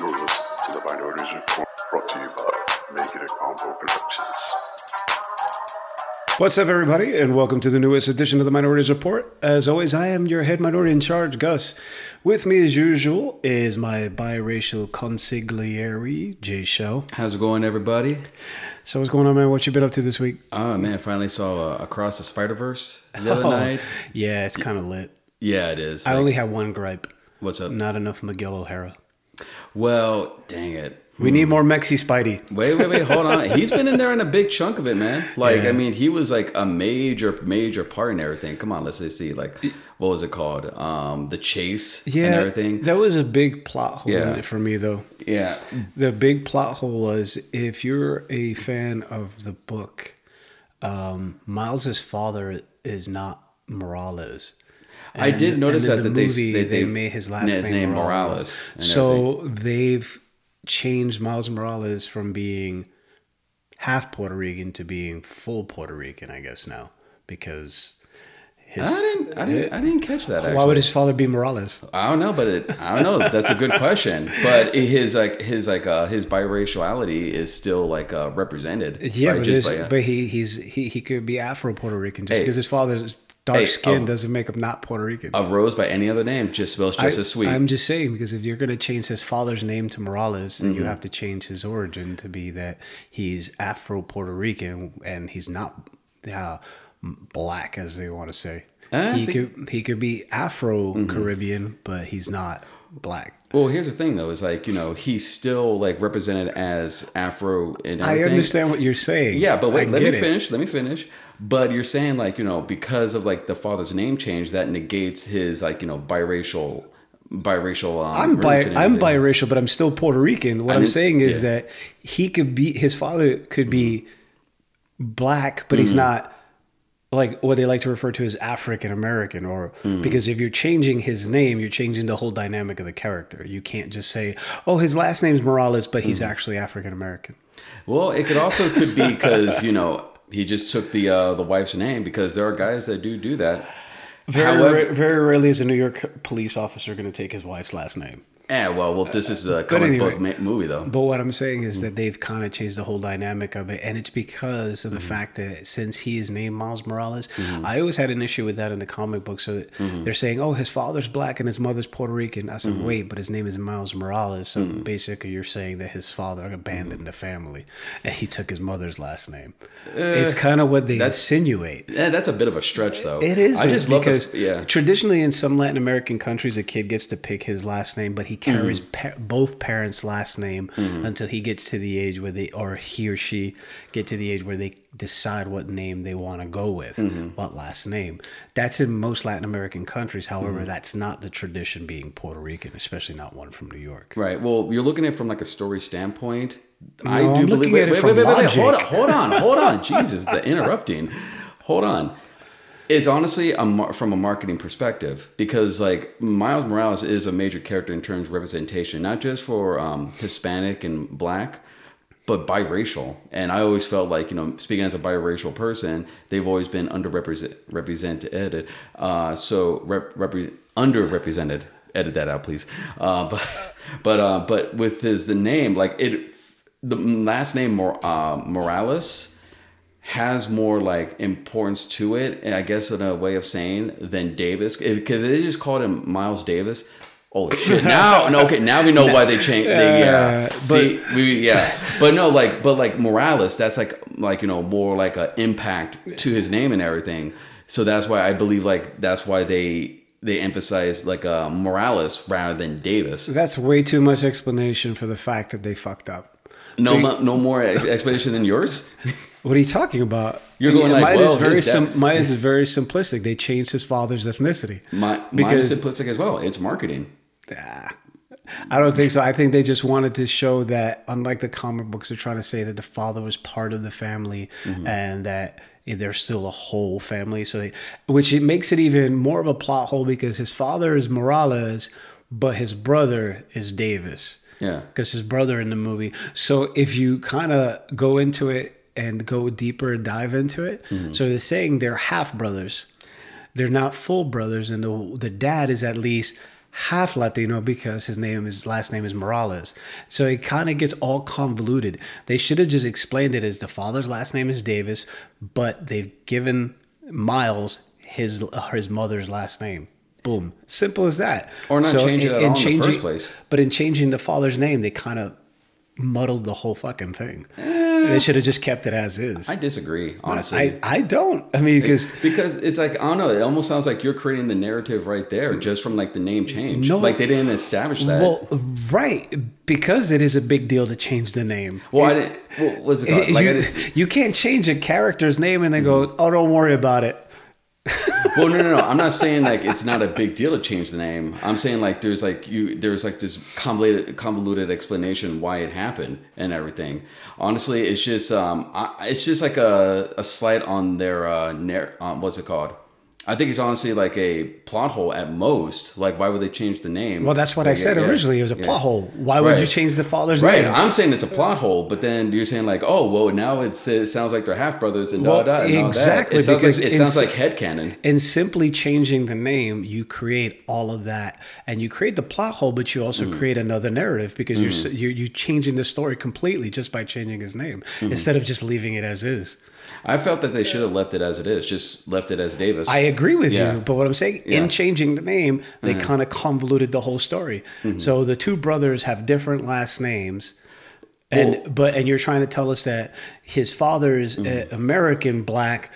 You're listening to the Minorities Report brought to you by Make It a Combo Productions. What's up, everybody, and welcome to the newest edition of the Minorities Report. As always, I am your head minority in charge, Gus. With me, as usual, is my biracial consigliere, Jaychelle. How's it going, everybody? So, what's going on, man? What you been up to this week? Oh man, finally saw uh, Across the Spider Verse the other Oh, night. yeah, it's kind of lit. Yeah, it is. I Like, only have one gripe: what's up? not enough Miguel O'Hara. Well, dang it. We need more Mexi Spidey. Wait, wait, wait. Hold on. He's been in there in a big chunk of it, man. Like, Yeah. I mean, he was like a major, major part in everything. Come on, let's just see. Like, what was it called? Um, the chase Yeah, and everything. that was a big plot hole Yeah. in it for me, though. yeah, The big plot hole was if you're a fan of the book, um, Miles's father is not Morales. I did notice that- the that they- movie, they- they, they- made his last his name, name Morales. Morales So they've changed Miles Morales from being half Puerto Rican to being full Puerto Rican, I guess now, because his. I didn't, I didn't, I didn't catch that. Actually. why would his father be Morales? I don't know, but it, I don't know. That's a good question. But his like his like uh his biraciality is still like uh represented. Yeah, right? but, Just by, uh, but he he's he, he could be Afro Puerto Rican just Hey. because his father's dark Hey, skin oh. doesn't make him not Puerto Rican. a rose by any other name just spells just I, as sweet. I'm just saying because if you're going to change his father's name to Morales, then Mm-hmm. you have to change his origin to be that he's Afro Puerto Rican and he's not uh, black as they want to say. I he think- Mm-hmm. could he could be Afro Caribbean, but he's not black. well, here's the thing though, is like you know he's still like represented as Afro and I understand what you're saying. Yeah, but wait, I let me it. finish. Let me finish. But you're saying like you know because of like the father's name change that negates his like you know biracial biracial. Um, I'm bi- I'm biracial, but I'm still Puerto Rican. What I I'm saying is yeah. that he could be his father could be black, but he's Mm-hmm. not like what they like to refer to as African American or Mm-hmm. because if you're changing his name, you're changing the whole dynamic of the character. You can't just say, "Oh, his last name's Morales, but Mm-hmm. he's actually African American." Well, it could also could be because you know he just took the uh, the wife's name because there are guys that do do that. Very However- ra- very rarely is a New York police officer going to take his wife's last name. Yeah, well, well, this is a comic anyway. book ma- movie though. But what I'm saying is that they've kind of changed the whole dynamic of it, and it's because Mm-hmm. of the fact that since he is named Miles Morales, I always had an issue with that in the comic book. So that Mm-hmm. they're saying, "Oh, his father's black and his mother's Puerto Rican." I said, Mm-hmm. "Wait, but his name is Miles Morales." So basically, you're saying that his father abandoned Mm-hmm. the family and he took his mother's last name. it's kind of what they Uh, insinuate. Yeah, that's a bit of a stretch though. It is I just love because the, yeah. traditionally in some Latin American countries, a kid gets to pick his last name, but he carries Mm-hmm. pa- both parents' last name until he gets to the age where they, or he or she, get to the age where they decide what name they want to go with, Mm-hmm. what last name. That's in most Latin American countries. However, Mm-hmm. that's not the tradition being Puerto Rican, especially not one from New York. Right. Well, you're looking at it from like a story standpoint. I do I'm believe. Wait, wait, wait, wait, wait, logic. Hold on, hold on, hold on. Jesus, the interrupting. Hold on. It's honestly a mar- from a marketing perspective because like Miles Morales is a major character in terms of representation, not just for um, Hispanic and Black, but biracial. And I always felt like you know, speaking as a biracial person, they've always been underrepresented. Represented. Uh, so rep, repre- underrepresented. Edit that out, please. Uh, but but uh, but with his the name, like it, the last name Mor- uh, Morales has more like importance to it, and I guess in a way of saying than Davis. Because they just called him Miles Davis. Oh shit! Now, no, okay. Now we know why they changed. They, yeah, Uh, see, we, yeah, but no, like, but like Morales, that's like, like you know, more like an impact to his name and everything. So that's why I believe like that's why they they emphasize like uh, Morales rather than Davis. That's way too much explanation for the fact that they fucked up. No, mo- no more explanation than yours. What are you talking about? You're going like, mine well, is very sim- mine is very simplistic. They changed his father's ethnicity. My, Because- is simplistic as well. It's marketing. Ah, I don't think so. I think they just wanted to show that, unlike the comic books, they're trying to say that the father was part of the family Mm-hmm. and that they're still a whole family. So, they, which it makes it even more of a plot hole because his father is Morales, but his brother is Davis. Yeah. because his brother in the movie. So if you kind of go into it and go deeper and dive into it, Mm-hmm. so they're saying they're half brothers. They're not full brothers, and the the dad is at least half Latino because his name his last name is Morales. So it kind of gets all convoluted. They should have just explained it as the father's last name is Davis, but they've given Miles his his mother's last name. Boom, simple as that. Or not change it all in the first place. But in changing the father's name, they kind of muddled the whole fucking thing. They should have just kept it as is. I disagree, honestly. I, I don't. I mean, because because it's like I don't know. It almost sounds like you're creating the narrative right there, just from like the name change. No. like they didn't establish that. well, right, because it is a big deal to change the name. Well, I didn't. What was it called? Like, I you, didn't, you can't change a character's name and then go, oh, don't worry about it. well, no, no, no. I'm not saying like it's not a big deal to change the name. I'm saying like there's like you there's like this convoluted convoluted explanation why it happened and everything. Honestly, it's just um, I, it's just like a a slight on their uh, um, what's it called? I think it's honestly like a plot hole at most. Like, why would they change the name? Well, that's what I said yeah, originally. It was a yeah. plot hole. Why would Right. you change the father's Right, name? Right. I'm saying it's a plot hole, but then you're saying like, oh, well, now it's, it sounds like they're half brothers and Well, da da and all that. It sounds because like it in sounds like headcanon. and simply changing the name, you create all of that, and you create the plot hole, but you Mm. also create another narrative because you're you're you changing the story completely just by changing his name Mm-hmm. instead of just leaving it as is. I felt that they should have left it as it is, just left it as Davis. I agree with Yeah. you, but what I'm saying Yeah. Mm-hmm. in changing the name, they kind of convoluted the whole story. So the two brothers have different last names. And Well- but and you're trying to tell us that his father is Mm-hmm. American black,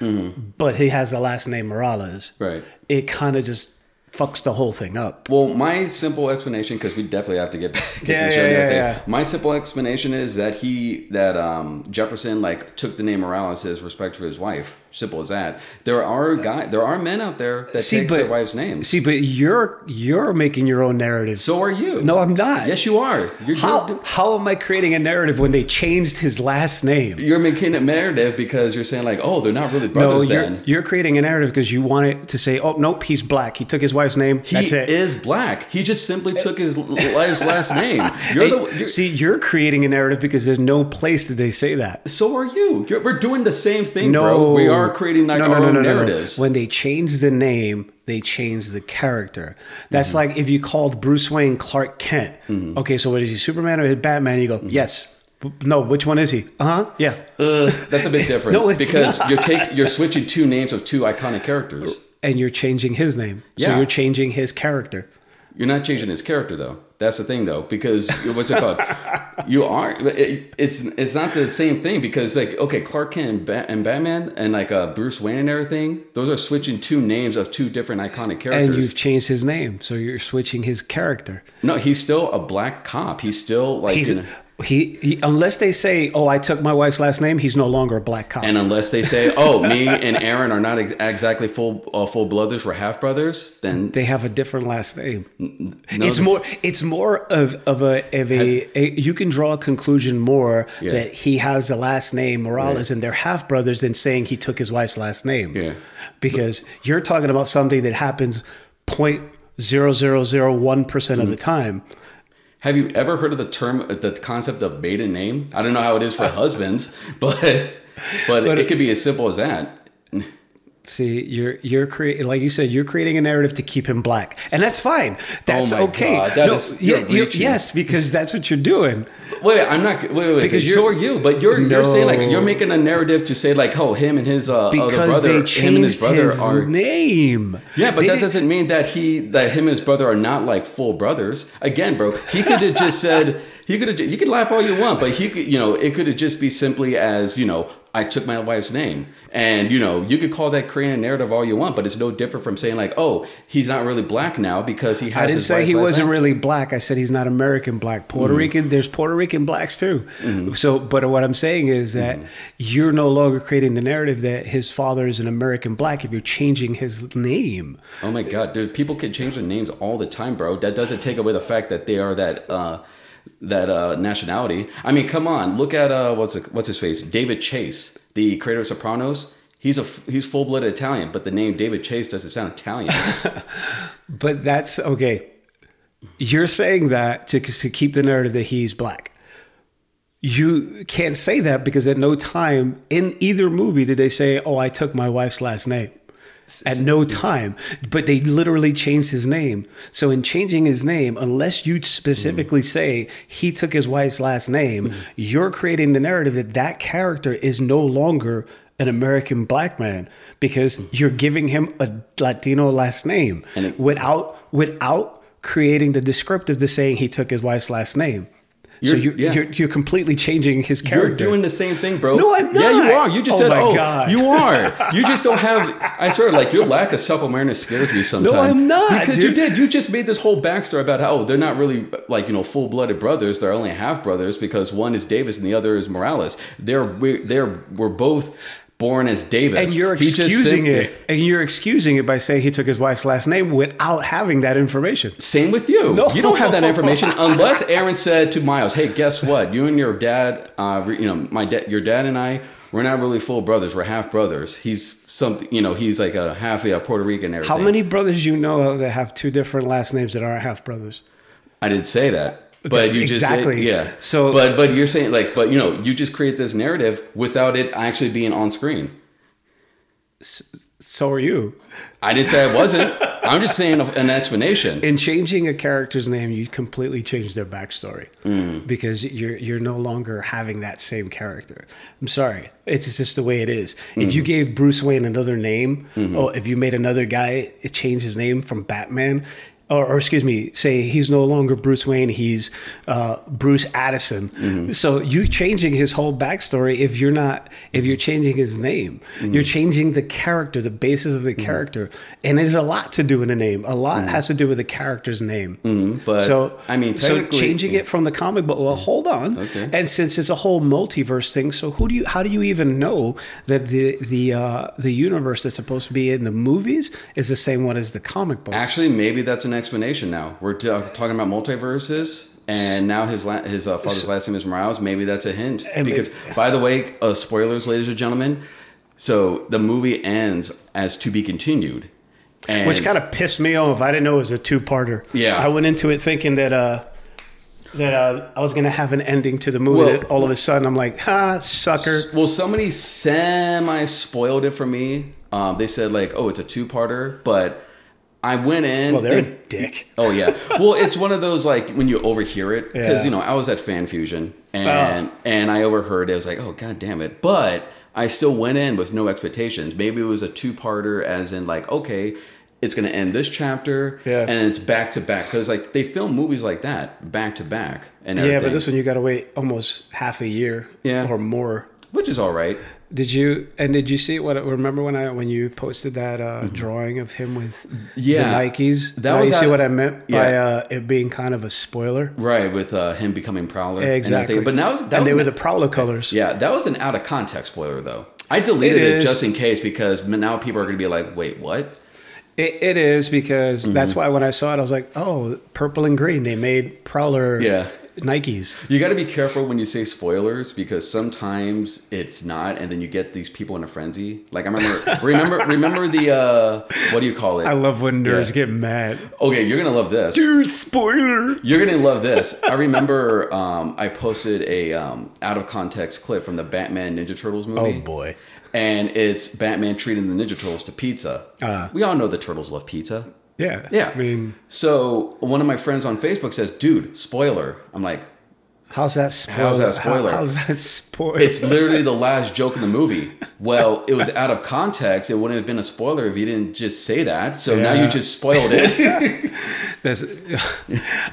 but he has the last name Morales. Right. It kind of just fucks the whole thing up. Well, my simple explanation, because we definitely have to get back get Yeah, to the show yeah, yeah, everything. yeah. My simple explanation is that he that um, Jefferson like took the name Morales as respect for his wife. Simple as that. There are guy, there are men out there that See, take but- their wife's name. See, but you're you're making your own narrative. so are you? no, I'm not. Yes, you are. You're How how am I creating a narrative when they changed his last name? you're making a narrative because you're saying like, oh, they're not really No, brothers. you're, then you're creating a narrative because you want it to say, "Oh, nope, he's black. He took his wife's name. he That's it." is black. He just simply took his wife's last name. You're the. You're, See, you're creating a narrative because there's no place that they say that. so are you. You're, we're doing the same thing, bro. We are creating like our own narratives. When they change the name, they change the character. That's Mm-hmm. like if you called Bruce Wayne Clark Kent. Okay, so what is he, Superman or Batman? You go, Mm-hmm. yes. No, which one is he? Uh huh. Yeah. Uh, that's a bit different. No, it's because not. you're take, you're switching two names of two iconic characters. And you're changing his name. So you're changing his character. You're not changing his character though. That's the thing though, because what's it called? You are. It, it's it's not the same thing because like okay, Clark Kent and, and Batman and like uh, Bruce Wayne and everything. Those are switching two names of two different iconic characters. And you've changed his name. So you're switching his character. no, he's still a black cop. He's still like. He's you know- he, he unless they say, "Oh, I took my wife's last name," he's no longer a black cop. and unless they say, "Oh, me and Aaron are not ex- exactly full uh, full brothers, we're half brothers," then they have a different last name. no, it's more. It's more of of a of a, a. You can draw a conclusion more Yeah. that he has the last name Morales and they're half brothers than saying he took his wife's last name. Yeah. because you're talking about something that happens point zero zero zero one percent Mm-hmm. of the time. Have you ever heard of the term, the concept of maiden name? I don't know how it is for husbands, but but, But- it could be as simple as that. See, you're you're creating, like you said, you're creating a narrative to keep him black, and that's fine. That's my okay. God, that is- yeah, you- reaching. yes, because that's what you're doing. Wait, I'm not. Wait, wait, wait. Because so you're- are you, but you're you're saying like you're making a narrative to say like, oh, him and his uh, other Because brother, they him and his changed brother his are. name. Yeah, but They that didn't- doesn't mean that he that him and his brother are not like full brothers. Again, bro, he could have just said he could have. You can laugh all you want, but he could, you know, it could have just be simply as you know, I took my wife's name, and you know, you could call that creating a narrative all you want, but it's no different from saying like, oh, he's not really black now because he has. I didn't say he wasn't name. really black. I said he's not American black. Puerto Mm-hmm. Rican, there's Puerto Rican blacks too. So, but what I'm saying is that Mm-hmm. you're no longer creating the narrative that his father is an American black if you're changing his name. Oh my god, dude! People can change their names all the time, bro. That doesn't take away the fact that they are that uh, that uh, nationality. I mean, come on, look at uh, what's it, what's his face, David Chase, the creator of Sopranos. He's a he's full blooded Italian, but the name David Chase doesn't sound Italian. But that's okay. You're saying that to, to keep the narrative that he's black. You can't say that because at no time in either movie did they say, "Oh, I took my wife's last name." At no time. But they literally changed his name. So in changing his name, unless you specifically mm. say he took his wife's last name, you're creating the narrative that that character is no longer an American black man because mm. you're giving him a Latino last name it- without without creating the descriptive to saying he took his wife's last name. So You're- you're, yeah. you're you're completely changing his character. You're doing the same thing, bro. No, I'm not. Yeah, you are. You just Oh said, my "Oh, God. you are." You just don't have. I swear, like your lack of self awareness scares me sometimes. No, I'm not, because you did. You just made this whole backstory about how oh, they're not really like you know full blooded brothers. They're only half brothers because one is Davis and the other is Morales. They're we- they're we're both born as Davis, and you're excusing it, and you're excusing it by saying he took his wife's last name without having that information. Same with you. No. You don't have that information unless Aaron said to Miles, "Hey, guess what? You and your dad, uh, you know, my dad, your dad and I, we're not really full brothers. We're half brothers. He's something, you know, he's like a half yeah, Puerto Rican. Everything. How many brothers you know that have two different last names that aren't half brothers? I didn't say that. But you Exactly. just yeah. So- but but you're saying like, but you know, you just create this narrative without it actually being on screen. So are you. I didn't say I wasn't. I'm just saying an explanation. In changing a character's name, you completely change their backstory Mm. because you're you're no longer having that same character. I'm sorry, it's just the way it is. If you Mm-hmm. gave Bruce Wayne another name, or if you made another guy it changed his name from Batman. Or, or excuse me, say he's no longer Bruce Wayne, he's uh, Bruce Addison. Mm-hmm. So you're changing his whole backstory if you're not if you're changing his name, Mm-hmm. you're changing the character, the basis of the character, and there's a lot to do in a name. A lot has to do with the character's name. Mm-hmm. But So I mean, so changing it from the comic book. Well, hold on. Okay. And since it's a whole multiverse thing, so who do you? How do you even know that the the uh, the universe that's supposed to be in the movies is the same one as the comic book? Actually, maybe that's an explanation now. We're t- talking about multiverses, and now his la- his uh, father's last name is Morales. Maybe that's a hint. And because, by the way, uh, spoilers, ladies and gentlemen. So the movie ends as to be continued, and which kind of pissed me off. I didn't know it was a two-parter. Yeah. I went into it thinking that uh, that uh, I was gonna have an ending to the movie. Well- all of a sudden, I'm like, ha, sucker. well, somebody semi spoiled it for me. Um, they said like, oh, it's a two parter, but I went in. Well, they're a dick. Oh yeah. Well, it's one of those like when you overhear it because Yeah. you know I was at Fan Fusion ah. and and I overheard it. I was like, oh god damn it! But I still went in with no expectations. Maybe it was a two parter, as in like okay. It's gonna end this chapter, Yeah. and it's back to back because like they film movies like that back to back, and Yeah, everything, but this one you got to wait almost half a year, Yeah. or more. Which is all right. Did you and did you see what? Remember when I when you posted that uh, drawing of him with Mm-hmm. Yeah. the Nikes? That Now was you see at- what I meant by yeah. uh, it being kind of a spoiler. Right, with uh, him becoming Prowler. Exactly. But now that and was they were an- the Prowler colors. yeah, that was an out of context spoiler though. I deleted It it, just in case because now people are going to be like, "Wait, what?" It, it is because Mm-hmm. that's why when I saw it, I was like, oh, purple and green. They made Prowler Yeah. Nikes. You got to be careful when you say spoilers because sometimes it's not, and then you get these people in a frenzy. Like I remember, remember, remember the uh, what do you call it? I love when nerds Yeah. get mad. Okay, you're gonna love this. Dude, spoiler. You're gonna love this. I remember um, I posted a um, out of context clip from the Batman Ninja Turtles movie. Oh boy. and it's Batman treating the Ninja Turtles to pizza. Ah. we all know the turtles love pizza. Yeah. Yeah. I mean, so one of my friends on Facebook says, "Dude, spoiler." I'm like, how's that spoiler? How's that How- spoiler? how's that spoiler? "It's literally the last joke in the movie." Well, it was out of context. It wouldn't have been a spoiler if you didn't just say that. So now you just spoiled it. That's,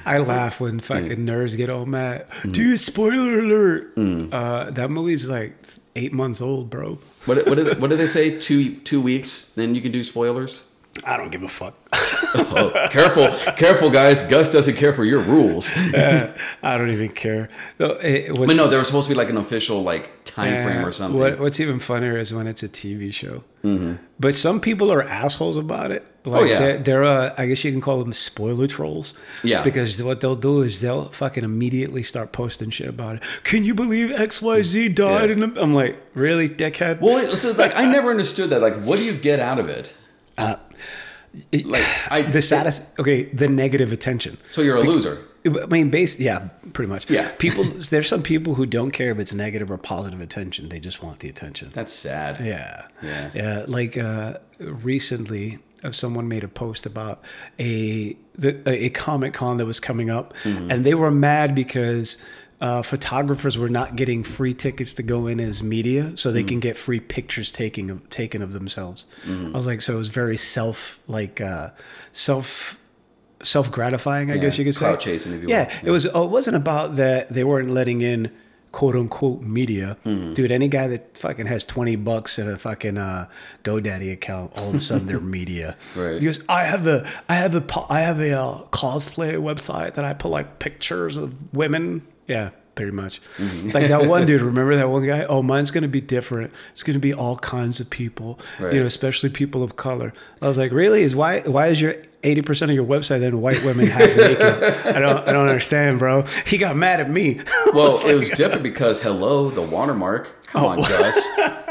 I laugh when fucking Mm. nerds get all mad. Dude, spoiler alert! Mm. Uh, that movie's like eight months old, bro. what, what, did, what did they say? Two two weeks, then you can do spoilers. I don't give a fuck. Oh, careful, careful, guys. Gus doesn't care for your rules. I don't even care. No, it, But no, there was supposed to be like an official like time Yeah, frame or something. What, what's even funnier is when it's a TV show. But some people are assholes about it. Like Oh, yeah. they're, they're uh, I guess you can call them spoiler trolls. Yeah. Because what they'll do is they'll fucking immediately start posting shit about it. Can you believe X Y Z died? Yeah. In the, I'm like, really, dickhead? Well, so like I never understood that. Like, what do you get out of it? Uh, Like, I the saddest. Okay, the negative attention. So you're a loser. I mean, based, yeah, pretty much. Yeah. People, there's some people who don't care if it's negative or positive attention. They just want the attention. That's sad. Yeah. Yeah. Yeah. Like uh, recently, uh, someone made a post about a the, a Comic Con that was coming up, Mm-hmm. and they were mad because. Uh, photographers were not getting free tickets to go in as media, so Mm. they can get free pictures taken of, taken of themselves. Mm-hmm. I was like, so it was very self like uh, self self gratifying, I Yeah, guess you could say. crowd chasing, if you yeah, will. it was. Oh, it wasn't about that they weren't letting in quote unquote media, Mm-hmm. dude. Any guy that fucking has twenty bucks in a fucking uh, GoDaddy account, all of a sudden they're media. Right. Goes, I have a, I have a I have a uh, cosplay website that I put like pictures of women. Yeah. Pretty much, Mm-hmm. like that one dude. Remember that one guy? Oh, mine's gonna be different. It's gonna be all kinds of people, Right. you know, especially people of color. I was like, really? Is why? Why is your eighty percent of your website then white women half naked? I don't, I don't understand, bro. He got mad at me. Well, it was different because hello, the watermark. Come Oh. on, Gus,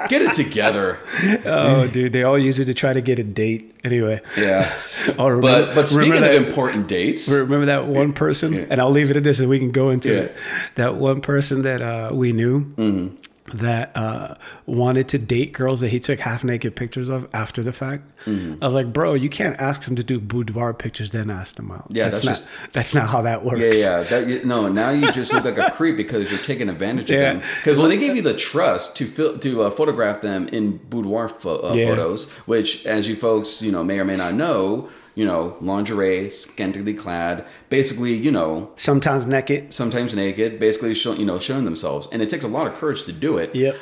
get it together. oh, dude, they all use it to try to get a date. Anyway, Yeah, oh, remember, but but speaking remember of that, important dates, remember that one person, Yeah. and I'll leave it at this, and we can go into Yeah. it. That one person that uh, we knew. Mm-hmm. That uh, wanted to date girls that he took half naked pictures of after the fact. Mm-hmm. I was like, bro, you can't ask them to do boudoir pictures then ask them out. Yeah, that's, that's not just- that's not how that works. Yeah, yeah. That, you- no, now you just look like a creep because you're taking advantage of Yeah. them. Because when they gave you the trust to fil- to uh, photograph them in boudoir pho- uh, Yeah. photos, which, as you folks, you know, may or may not know, you know, lingerie, scantily clad, basically, you know, Sometimes naked. sometimes naked, basically, show, you know, showing themselves, and it takes a lot of courage to do it. Yep.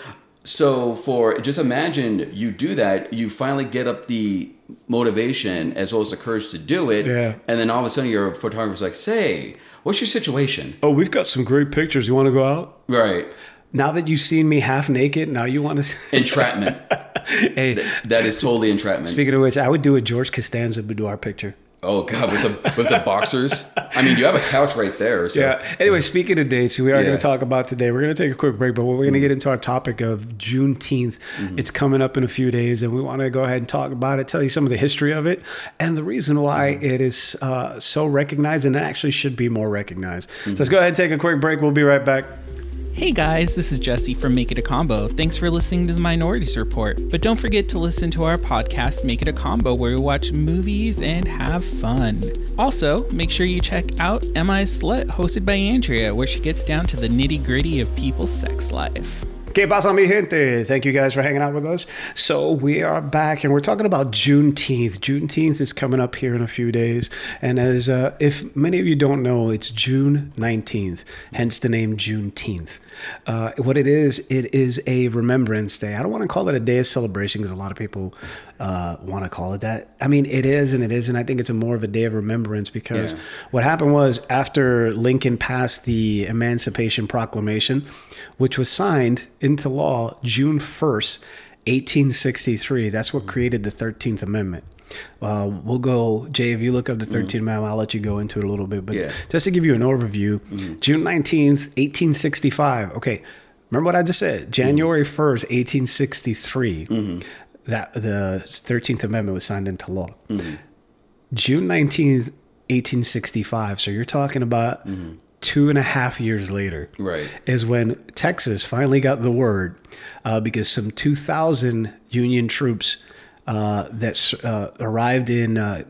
So for just imagine you do that, you finally get up the motivation as well as the courage to do it, Yeah. and then all of a sudden your photographer's like, "Say, what's your situation?" Oh, we've got some great pictures. You want to go out? Right, Now that you've seen me half naked, now you want to. entrapment. hey, that is totally entrapment. speaking of which, I would do a George Costanza boudoir picture. oh god, with the with the boxers. I mean, you have a couch right there. So. Yeah. Anyway, speaking of dates, we are Yeah. going to talk about today. We're going to take a quick break, but we're going to mm-hmm. get into our topic of Juneteenth. Mm-hmm. It's coming up in a few days, and we want to go ahead and talk about it, tell you some of the history of it, and the reason why mm-hmm. it is uh, so recognized and it actually should be more recognized. So let's go ahead and take a quick break. We'll be right back. Hey guys, this is Jesse from Make It a Combo. Thanks for listening to the Minorities Report. But don't forget to listen to our podcast, Make It a Combo, where we watch movies and have fun. Also, make sure you check out MI Slut, hosted by Andrea, where she gets down to the nitty gritty of people's sex life. Que pasa, mi gente? Thank you guys for hanging out with us. So we are back, and we're talking about Juneteenth. Juneteenth is coming up here in a few days, and as uh, if many of you don't know, it's June nineteenth, hence the name Juneteenth. Uh, what it is, it is a remembrance day. I don't want to call it a day of celebration because a lot of people uh, want to call it that. I mean, it is and it isn't. I think it's a more of a day of remembrance because Yeah. what happened was after Lincoln passed the Emancipation Proclamation, which was signed into law June 1st, 1863, that's what mm-hmm. created the 13th Amendment. Uh, we'll go, Jay, if you look up the 13th mm-hmm. Amendment, I'll let you go into it a little bit. But Yeah. just to give you an overview, mm-hmm. June 19th, 1865. Okay, remember what I just said? January 1st, 1863, that the 13th Amendment was signed into law. June 19th, 1865. So you're talking about two and a half years later. Right. Is when Texas finally got the word uh, because some 2,000 Union troops uh, that uh, arrived in uh,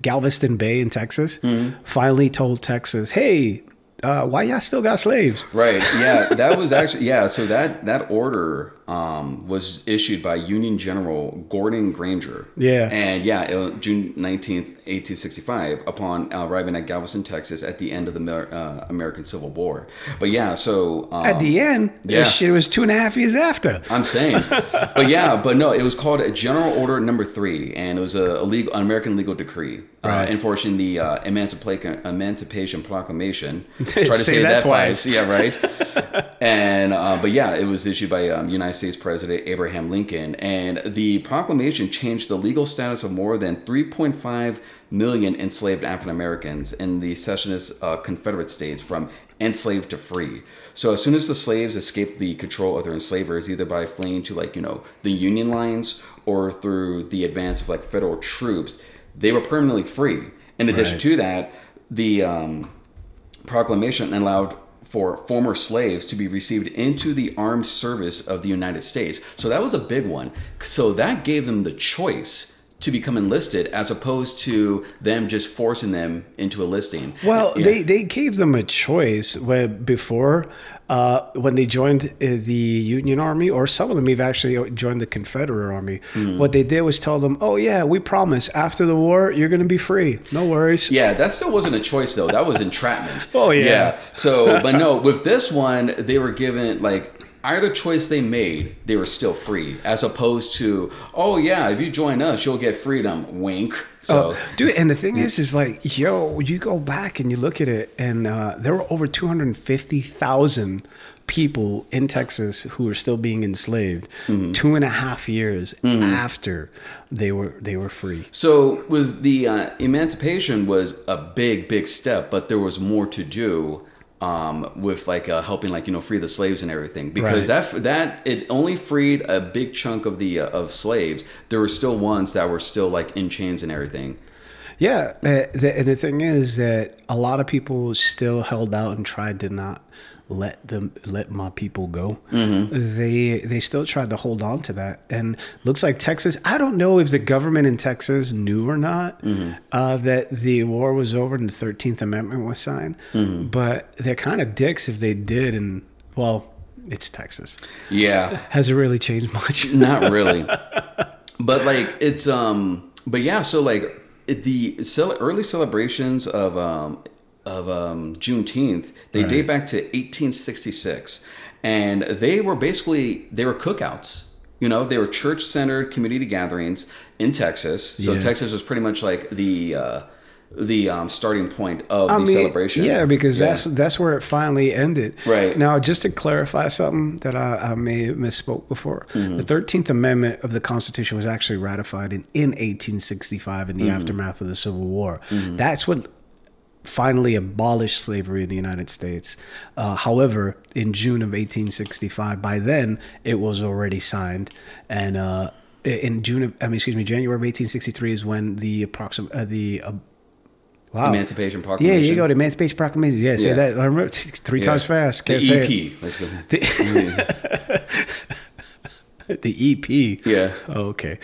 Galveston Bay in Texas finally told Texas, hey, uh, why y'all still got slaves? Right. Yeah, that was actually yeah. So that that order um, was issued by Union General Gordon Granger. Yeah. And yeah, it June nineteenth, eighteen sixty-five, upon arriving at Galveston, Texas, at the end of the uh, American Civil War. But yeah, so um, At the end, yeah. this shit was two and a half years after. I'm saying, but yeah, but no, it was called General Order Number Three, and it was a, legal, an American legal decree Right. uh, enforcing the uh, Emancipation Emancipation Proclamation. Try to say, that that, twice. twice. yeah, right. and uh, but yeah, it was issued by um, United States President Abraham Lincoln, and the proclamation changed the legal status of more than 3.5 million enslaved African Americans in the secessionist uh, Confederate states from enslaved to free. So as soon as the slaves escaped the control of their enslavers, either by fleeing to like you know the Union lines or through the advance of like federal troops, they were permanently free. In addition Right. to that, the um, proclamation allowed for former slaves to be received into the armed service of the United States. So that was a big one. So that gave them the choice to become enlisted as opposed to them just forcing them into a listing. Well, Yeah. they, they gave them a choice where before uh, when they joined uh, the Union Army, or some of them even actually joined the Confederate Army. Mm-hmm. What they did was tell them, "Oh yeah, we promise after the war you're going to be free. No worries." Yeah, that still wasn't a choice though. That was entrapment. Oh, yeah. So, but no, with this one, they were given like either choice they made, they were still free, as opposed to, oh yeah, if you join us, you'll get freedom. Wink. So, Oh, dude, and the thing is, is like, yo, you go back and you look at it, and uh, there were over 250,000 people in Texas who were still being enslaved Mm-hmm. two and a half years after they were they were free. so with the uh, emancipation was a big, big step, but there was more to do. Um, with like uh, helping like you know free the slaves and everything. Because Right. that that it only freed a big chunk of the uh, of slaves. There were still ones that were still like in chains and everything. Yeah, uh, the, the thing is that a lot of people still held out and tried to not let them let my people go. They they still tried to hold on to that, and looks like Texas. I don't know if the government in Texas knew or not uh, that the war was over and the Thirteenth Amendment was signed, but they're kind of dicks if they did. And well, it's Texas. yeah Has it really changed much? not really but like it's um but yeah so like the early celebrations of um of um juneteenth they date back to 1866 and they were basically they were cookouts you know they were church centered community gatherings in texas so Yeah. texas was pretty much like the uh the um, starting point of I the mean, celebration Yeah, because Yeah. that's that's where it finally ended. Right. Now, just to clarify something that I, I may have misspoke before, Mm-hmm. the Thirteenth Amendment of the Constitution was actually ratified in, in 1865 in the Mm-hmm. aftermath of the Civil War. That's what finally abolished slavery in the United States. Uh, however, in June of 1865, by then it was already signed, and uh, in June of I mean, excuse me, January of 1863 is when the approximate uh, the uh, wow emancipation Proclamation. yeah, you go to Emancipation Proclamation. Yeah, say Yeah. that. I remember three Yeah. times fast. the Can't say ep let's go it. The EP. Yeah. Oh, okay.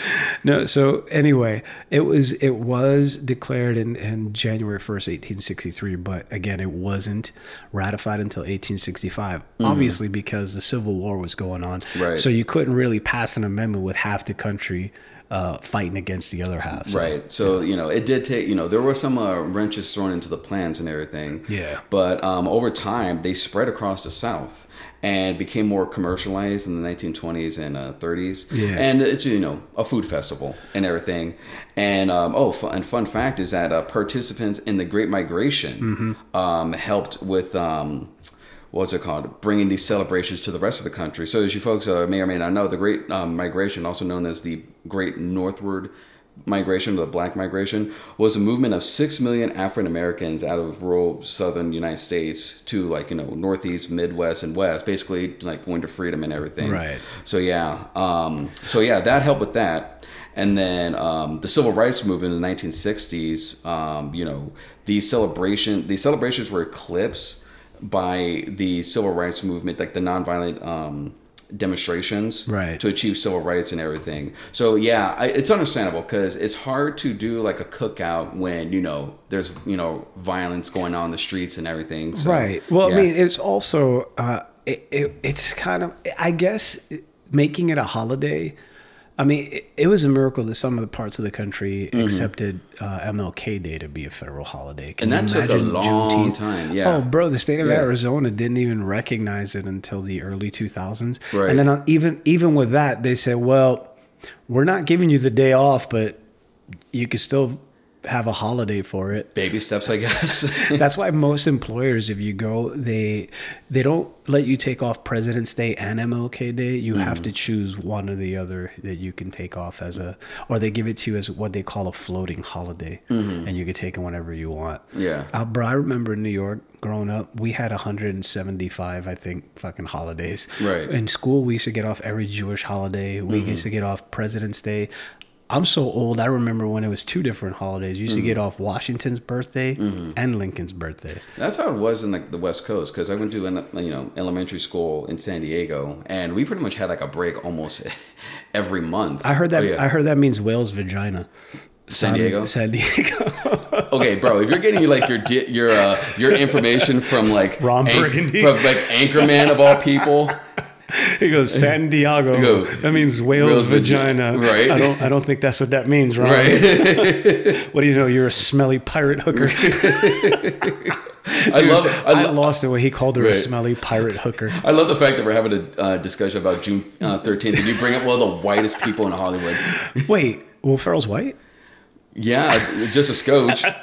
No. So anyway, it was it was declared in, in January first, eighteen sixty three. But again, it wasn't ratified until eighteen sixty five. Obviously, because the Civil War was going on. Right. So you couldn't really pass an amendment with half the country uh, fighting against the other half. So- Right. So you know, it did take. You know, there were some uh, wrenches thrown into the plans and everything. Yeah. But um, over time, they spread across the South and became more commercialized in the 1920s and uh, 30s. Yeah. And it's you know a food festival and everything. And um, oh, and fun fact is that uh, participants in the Great Migration Mm-hmm. um, helped with. Um, what's it called? Bringing these celebrations to the rest of the country. So, as you folks uh, may or may not know, the Great um, Migration, also known as the Great Northward Migration, the Black Migration, was a movement of six million African Americans out of rural southern United States to like you know Northeast, Midwest, and West, basically like going to freedom and everything. Right. So yeah, um, so yeah, that helped with that. And then um, the civil rights movement in the 1960s, um, you know, these celebration, these celebrations were eclipsed by the civil rights movement, like the nonviolent um, demonstrations Right. to achieve civil rights and everything. So yeah, I, it's understandable because it's hard to do like a cookout when you know there's you know violence going on in the streets and everything. So, right. Well, yeah. I mean, it's also uh, it, it, it's kind of I guess making it a holiday. I mean, it, it was a miracle that some of the parts of the country accepted uh, MLK Day to be a federal holiday. Can Mm-hmm. And you that took a long Juneteenth? time, yeah. Oh, bro, the state of Yeah. Arizona didn't even recognize it until the early 2000s. Right. And then on, even even with that, they said, "Well, we're not giving you the day off, but you can still have a holiday for it." baby steps, I guess. That's why most employers, if you go, they they don't let you take off President's Day and MLK Day. You have Mm-hmm. to choose one or the other that you can take off as a, or they give it to you as what they call a floating holiday, and you can take it whenever you want. Mm-hmm. Yeah. uh, bro. I remember in New York growing up, we had 175, I think, fucking holidays. Right. In school, we used to get off every Jewish holiday. We Mm-hmm. used to get off President's Day. I'm so old. I remember when it was two different holidays. You used to get off Washington's birthday and Lincoln's birthday. That's how it was in like the West Coast because I went to you know elementary school in San Diego, and we pretty much had like a break almost every month. I heard that. Oh, yeah. I heard that means whale's vagina. San Diego. San Diego. Okay, bro, if you're getting like your your uh, your information from like Ron Anch- Burgundy. from like Anchorman of all people, he goes San Diego. Go, that means whale's whale's vagi- vagina. right. I don't. I don't think that's what that means, Ron. right? What do you know? You're a smelly pirate hooker. I love I, I lost it when he called her a smelly pirate hooker. I love the fact that we're having a uh, discussion about June uh, 13th, and you bring up one of the whitest people in Hollywood. Wait, Will Ferrell's white? Yeah, just a scotch.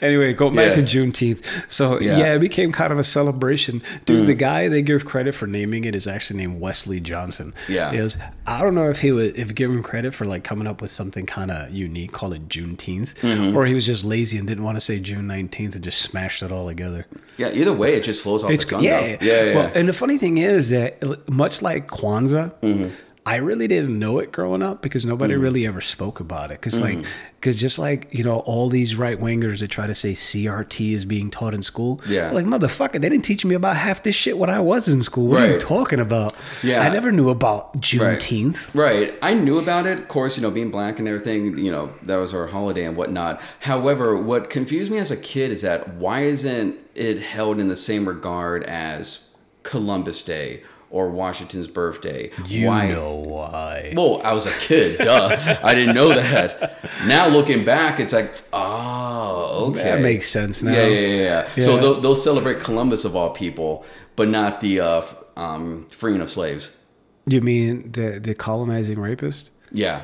Anyway, go back Yeah. to Juneteenth. So Yeah. Mm. yeah. it became kind of a celebration. Dude, the guy they give credit for naming it is actually named Wesley Johnson. Yeah. He was, I don't know if he would if give him credit for like coming up with something kind of unique, call it Juneteenth, Mm-hmm. or he was just lazy and didn't want to say June nineteenth and just smashed it all together. Yeah, either way, it just flows off It's the tongue. yeah, yeah, yeah. Well, and the funny thing is that much like Kwanzaa, Mm-hmm. I really didn't know it growing up because nobody really ever spoke about it. Because Mm-hmm. like, because just like you know, all these right wingers that try to say CRT is being taught in school, Yeah. like motherfucker, they didn't teach me about half this shit when I was in school. What are you talking about? Yeah. I never knew about Right. Juneteenth. Right. I knew about it. Of course, you know, being black and everything, you know, that was our holiday and whatnot. However, what confused me as a kid is that why isn't it held in the same regard as Columbus Day or Washington's birthday? You why? know why? Well, I was a kid, duh. I didn't know that. Now looking back, it's like, oh, okay. That makes sense now. Yeah, yeah, yeah. yeah. So they'll, they'll celebrate Columbus of all people, but not the uh, um, freeing of slaves. You mean the the colonizing rapist? Yeah,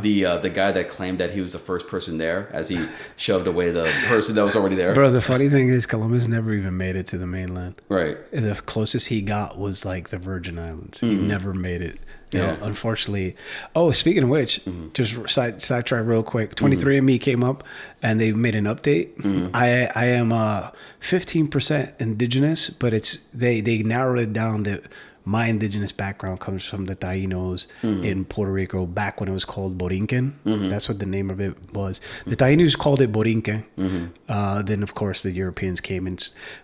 the uh, the guy that claimed that he was the first person there, as he shoved away the person that was already there. Bro, the funny thing is Columbus never even made it to the mainland. Right. the closest he got was like the Virgin Islands. He never made it. You know, Mm-hmm. Yeah. Mm-hmm. unfortunately. Oh, speaking of which, just side sidetrack real quick. Twenty three and Me came up, and they made an update. Mm-hmm. I I am uh fifteen percent indigenous, but it's they they narrowed it down that my indigenous background comes from the Tainos Mm-hmm. in Puerto Rico back when it was called Borinquen. That's what the name of it was. The Tainos called it Borinquen. Mm-hmm. Uh, then, of course, the Europeans came and,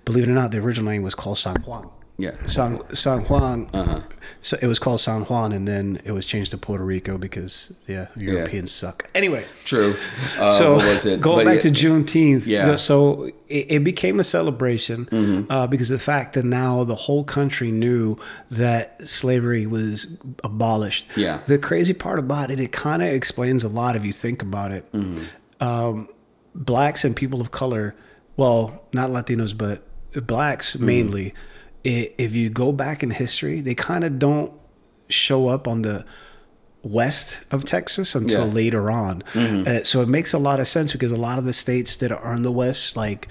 believe it or not, the original name was called San Juan. Yeah. San San Juan. Uh-huh. So it was called San Juan, and then it was changed to Puerto Rico because yeah, Europeans suck. Anyway, True. Uh, so what was it? going But back to Juneteenth, Yeah. Mm-hmm. So it, it became a celebration uh, because of the fact that now the whole country knew that slavery was abolished. Yeah. The crazy part about it, it kind of explains a lot if you think about it. Mm-hmm. Um, blacks and people of color, well, not Latinos, but blacks Mm-hmm. Mainly. i if you go back in history, they kind of don't show up on the west of Texas until Yeah. Mm-hmm. later on. Uh, so it makes a lot of sense because a lot of the states that are in the west, like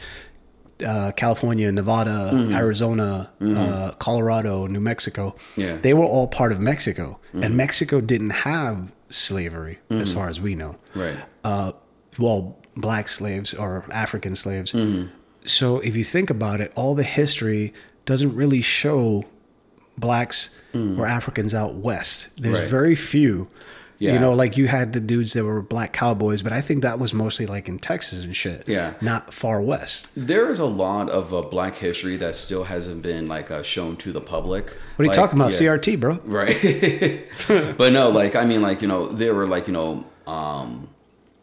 uh, California, Nevada, Arizona, Uh, Colorado, New Mexico, Mm-hmm. Yeah. Mm-hmm. they were all part of Mexico, and Mexico didn't have slavery as far as we know. Right. Uh, well, black slaves or African slaves. Mm-hmm. So if you think about it, all the history doesn't really show blacks or Africans out west. There's Mm. Right. very few. Yeah. You know, like you had the dudes that were black cowboys, but I think that was mostly like in Texas and shit. Yeah. Not far west. There is a lot of uh, black history that still hasn't been like uh, shown to the public. What are you Like, talking about? yeah. CRT, bro. right but no like i mean like you know there were like you know um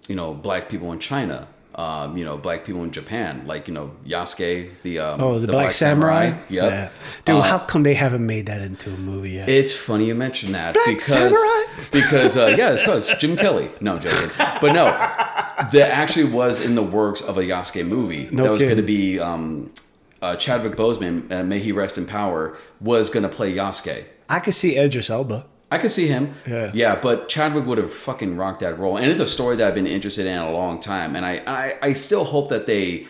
you know black people in china um you know black people in japan like you know yasuke the um Oh, the, Black, Samurai. Yep. Yeah. Dude, Uh, how come they haven't made that into a movie yet? it's funny you mentioned that Black because Samurai? because uh, yeah, it's close. Jim Kelly. No, joking. But no, that actually was in the works of a Yasuke movie No that was going to be um, uh, Chadwick Boseman. Uh, may he rest in power. Was going to play Yasuke. I could see Idris Elba. I could see him. Yeah. Yeah, but Chadwick would have fucking rocked that role. And it's a story that I've been interested in a long time. And I, I, I still hope that they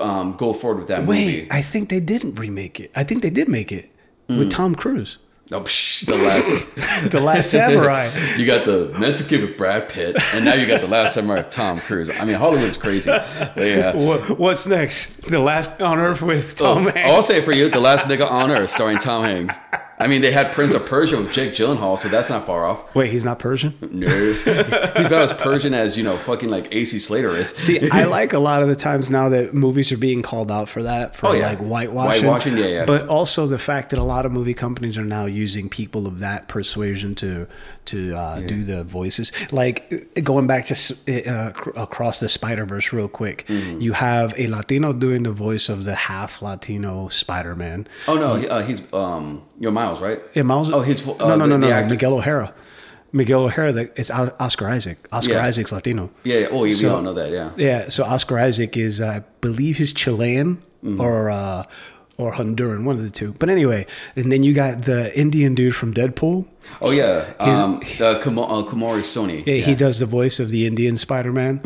um, go forward with that Wait, movie. I think they didn't remake it. I think they did make it Mm. with Tom Cruise. Oh, psh, the last. The Last Samurai. you got the Mexican with Brad Pitt, and now you got the Last Samurai with Tom Cruise. I mean, Hollywood's crazy. Yeah. What, what's next? The Last on Earth with Tom Oh, Hanks. I'll say it for you, The Last Nigga on Earth, starring Tom Hanks. I mean, they had Prince of Persia with Jake Gyllenhaal, so that's not far off. Wait, he's not Persian? No, he's about as Persian as you know, fucking like AC Slater is. See, I like a lot of the times now that movies are being called out for that, for Oh, yeah. like whitewashing. Whitewashing, yeah, yeah. But also the fact that a lot of movie companies are now using people of that persuasion to to uh, do the voices. Like going back to uh, across the Spider Verse, real quick, Mm-hmm. you have a Latino doing the voice of the half Latino Spider Man. Oh no, he, uh, he's um, your Miles, right? Yeah, Miles. Oh, he's uh, no, no, the, no, no, no. Miguel O'Hara. Miguel O'Hara. The, it's Oscar Isaac. Oscar Yeah. Isaac's Latino. Yeah, yeah. Oh, we So- all know that. Yeah. Yeah, so Oscar Isaac is, I believe, he's Chilean Mm-hmm. or uh, or Honduran, one of the two. But anyway, and then you got the Indian dude from Deadpool. Oh yeah. Um, uh, Kumo, uh, Komori Soni. Yeah, he does the voice of the Indian Spider-Man,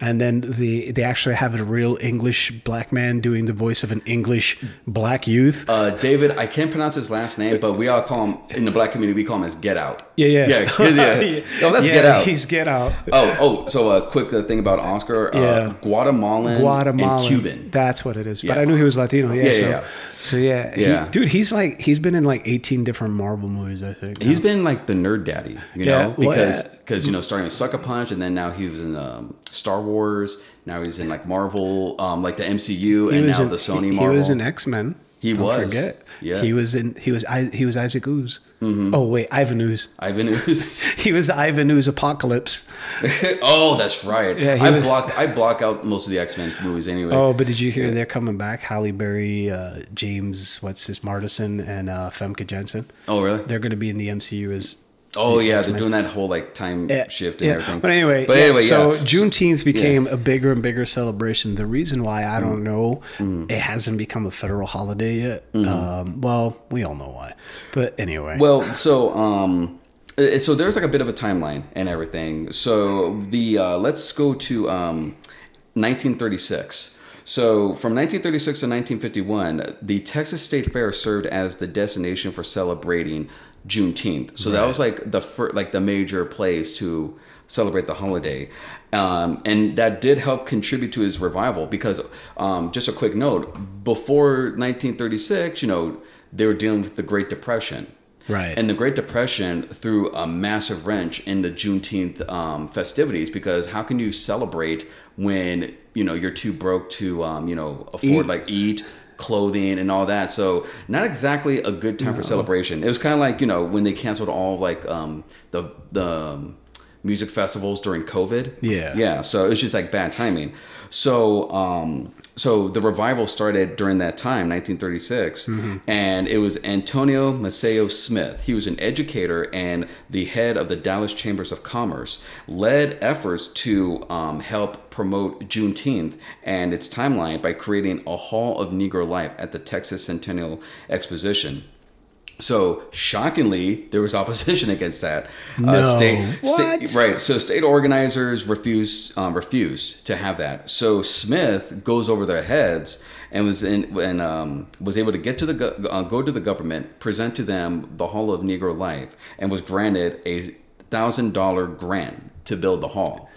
and then the they actually have a real English black man doing the voice of an English black youth. Uh, David, I can't pronounce his last name, but we all call him in the black community. We call him as Get Out. yeah, yeah, yeah, yeah. No, that's Yeah, Get Out. He's Get Out. Oh, oh. So a quick uh, thing about Oscar. Uh, Yeah. Guatemalan, Guatemalan, and Cuban. That's what it is. But I knew he was Latino. Yeah, Yeah, so, yeah, yeah. so yeah, he- Yeah. dude, he's like he's been in like eighteen different Marvel movies. I think He's been like the nerd daddy, you Yeah, know, because because you know starting with Sucker Punch, and then now he was in um, Star Wars. Now he's in like Marvel, um, like the MCU, He and now in- the Sony he, Marvel. He was in X Men. He Don't was. Forget. Yeah. He was in. He was. I. He was Isaac Ooze. Oh wait, Ivan Ooze. Ivan Ooze. He was the Ivan Ooze Apocalypse. oh, that's right. Yeah, I was- block I block out most of the X Men movies anyway. Oh, but did you hear they're coming back? Halle Berry, uh, James, what's his Martison, and uh, Famke Janssen. Oh, really? They're going to be in the MCU as. Oh yeah, they're doing that whole like time Yeah, shift and yeah. everything. But anyway, but yeah, anyway, so yeah. Juneteenth became a bigger and bigger celebration. The reason why I don't know Mm. it hasn't become a federal holiday yet. Um, well, we all know why. But anyway. Well, so um, uh, so there's like a bit of a timeline and everything. So the uh, let's go to um, 1936. So from 1936 to 1951, the Texas State Fair served as the destination for celebrating Juneteenth. So that was like the fir- like the major place to celebrate the holiday, um, and that did help contribute to his revival. Because um, just a quick note, before 1936, you know, they were dealing with the Great Depression. Right. And the Great Depression threw a massive wrench in the Juneteenth um, festivities because how can you celebrate when you know you're too broke to um, you know afford Eat. like eat, clothing, and all that? So not exactly a good time for celebration. It was kind of like you know when they canceled all like um, the the um, music festivals during COVID. Yeah. yeah. So it was just like bad timing. So um, so the revival started during that time, 1936, and it was Antonio Maceo Smith. He was an educator and the head of the Dallas Chambers of Commerce. Led efforts to um, help promote Juneteenth and its timeline by creating a Hall of Negro Life at the Texas Centennial Exposition. So shockingly, there was opposition against that. No. state, What? state- right. So state organizers refuse um, refuse to have that. So Smith goes over their heads and was in and um, was able to get to the go- uh, go to the government, present to them the Hall of Negro Life, and was granted a thousand dollar grant to build the hall.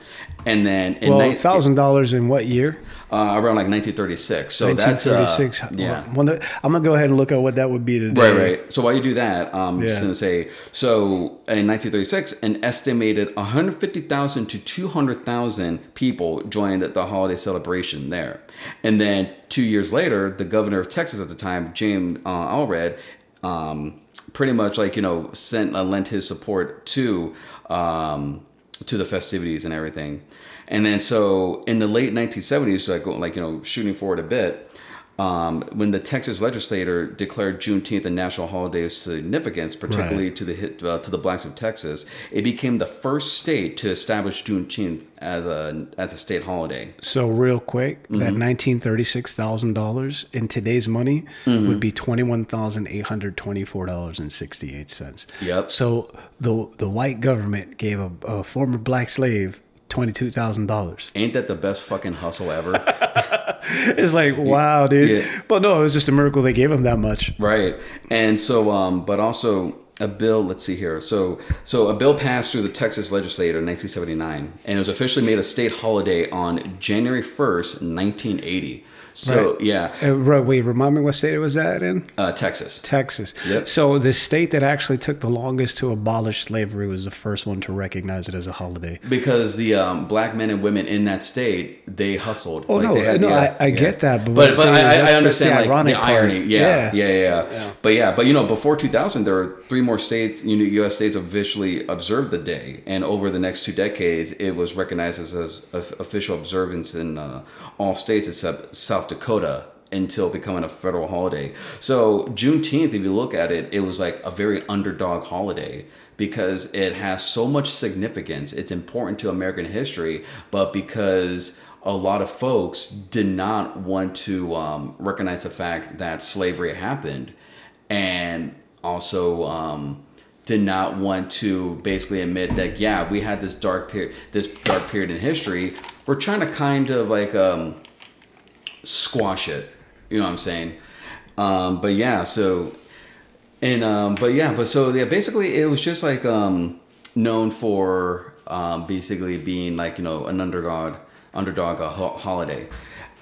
And then in well, thousand dollars in what year? uh, around like 1936. So that's uh, 1936. yeah. Well, I'm gonna go ahead and look at what that would be today. Right, right. So while you do that, um, just Yeah. gonna say, so in 1936, an estimated 150,000 to 200,000 people joined the holiday celebration there, and then two years later, the governor of Texas at the time, James uh, Allred, um, pretty much like you know sent uh, lent his support to um, to the festivities and everything. And then so in the late 1970s, like like you know shooting forward a bit, um, when the Texas legislature declared Juneteenth a national holiday of significance, particularly to the hit, uh, to the blacks of Texas, it became the first state to establish Juneteenth as a as a state holiday. So real quick, Mm-hmm. that nineteen thirty six thousand dollars in today's money Mm-hmm. would be twenty one thousand eight hundred twenty four dollars and sixty eight cents. Yep. So the the white government gave a, a former black slave twenty two thousand dollars. Ain't that the best fucking hustle ever? It's like wow, dude. Yeah. But no, it was just a miracle they gave him that much. Right. And so, um, but also a bill, let's see here. So, so a bill passed through the Texas legislature in 1979, and it was officially made a state holiday on January 1st, 1980. So Right. yeah, Uh, wait, remind me what state it was at in? uh, Texas. Texas. Yep. So the state that actually took the longest to abolish slavery was the first one to recognize it as a holiday. Because the um, black men and women in that state, they hustled. Oh, no, they no, I- I get that, but but but I, I, that's- I that's understand the like the irony. Yeah, Yeah. yeah, yeah, yeah, But yeah, but you know, before 2000, there were three more states, you know, U.S. states officially observed the day, and over the next two decades, it was recognized as, of- official observance in uh, all states except South Dakota until becoming a federal holiday. So Juneteenth, if you look at it, it was like a very underdog holiday because it has so much significance. It's important to American history, but because a lot of folks did not want to um, recognize the fact that slavery happened, and also um, did not want to basically admit that yeah, we had this dark period, this dark period in history. We're trying to kind of like um, squash it. You know what I'm saying? Um, but yeah, so and um, but yeah, but so yeah, basically it was just like um, known for um, basically being like you know an underdog, underdog holiday.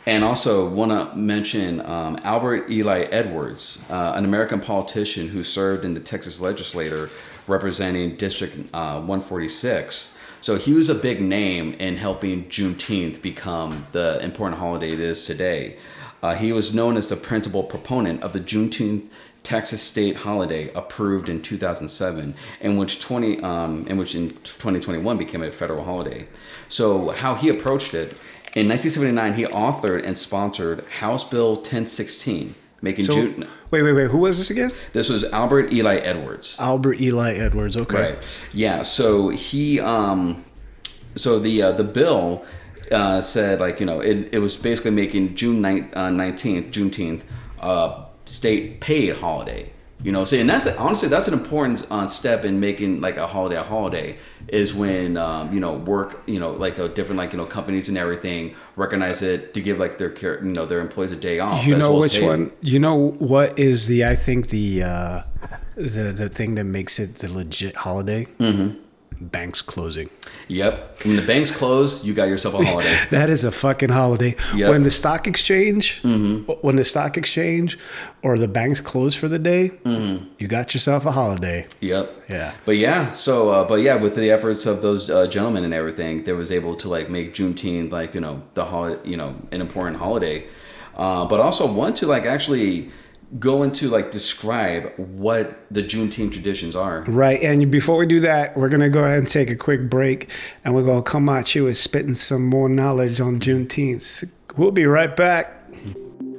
And also want to mention um, Albert Ely Edwards, uh, an American politician who served in the Texas legislature representing District uh, 146. So he was a big name in helping Juneteenth become the important holiday it is today. Uh, he was known as the principal proponent of the Juneteenth Texas state holiday approved in 2007, in which 20 um, in which in 2021 became a federal holiday. So how he approached it in 1979, he authored and sponsored House Bill 1016, making So, June. wait, wait, wait. Who was this again? This was Albert Ely Edwards. Albert Ely Edwards. Okay. Right. Yeah. So he, um, so the uh, the bill uh, said like you know it, it was basically making June nineteenth, uh, 19th, Juneteenth, uh, state paid holiday. You know, so and that's honestly that's an important uh, step in making like a holiday a holiday is when um, you know work you know like a different like you know companies and everything recognize it to give like their care you know their employees a day off. You know well which one? You know what is the? I think the uh, the the thing that makes it the legit holiday. Mm-hmm. Banks closing. Yep. When the banks close, you got yourself a holiday. That is a fucking holiday. Yep. When the stock exchange, when the stock exchange or the banks close for the day, you got yourself a holiday. Yep. Yeah. But yeah, so uh, but yeah, with the efforts of those uh, gentlemen and everything, they was able to like make Juneteenth like you know the holiday, you know, an important holiday, uh, but also want to like actually go into like describe what the Juneteenth traditions are. Right. And before we do that, we're going to go ahead and take a quick break and we're going to come at you with spitting some more knowledge on Juneteenth. We'll be right back.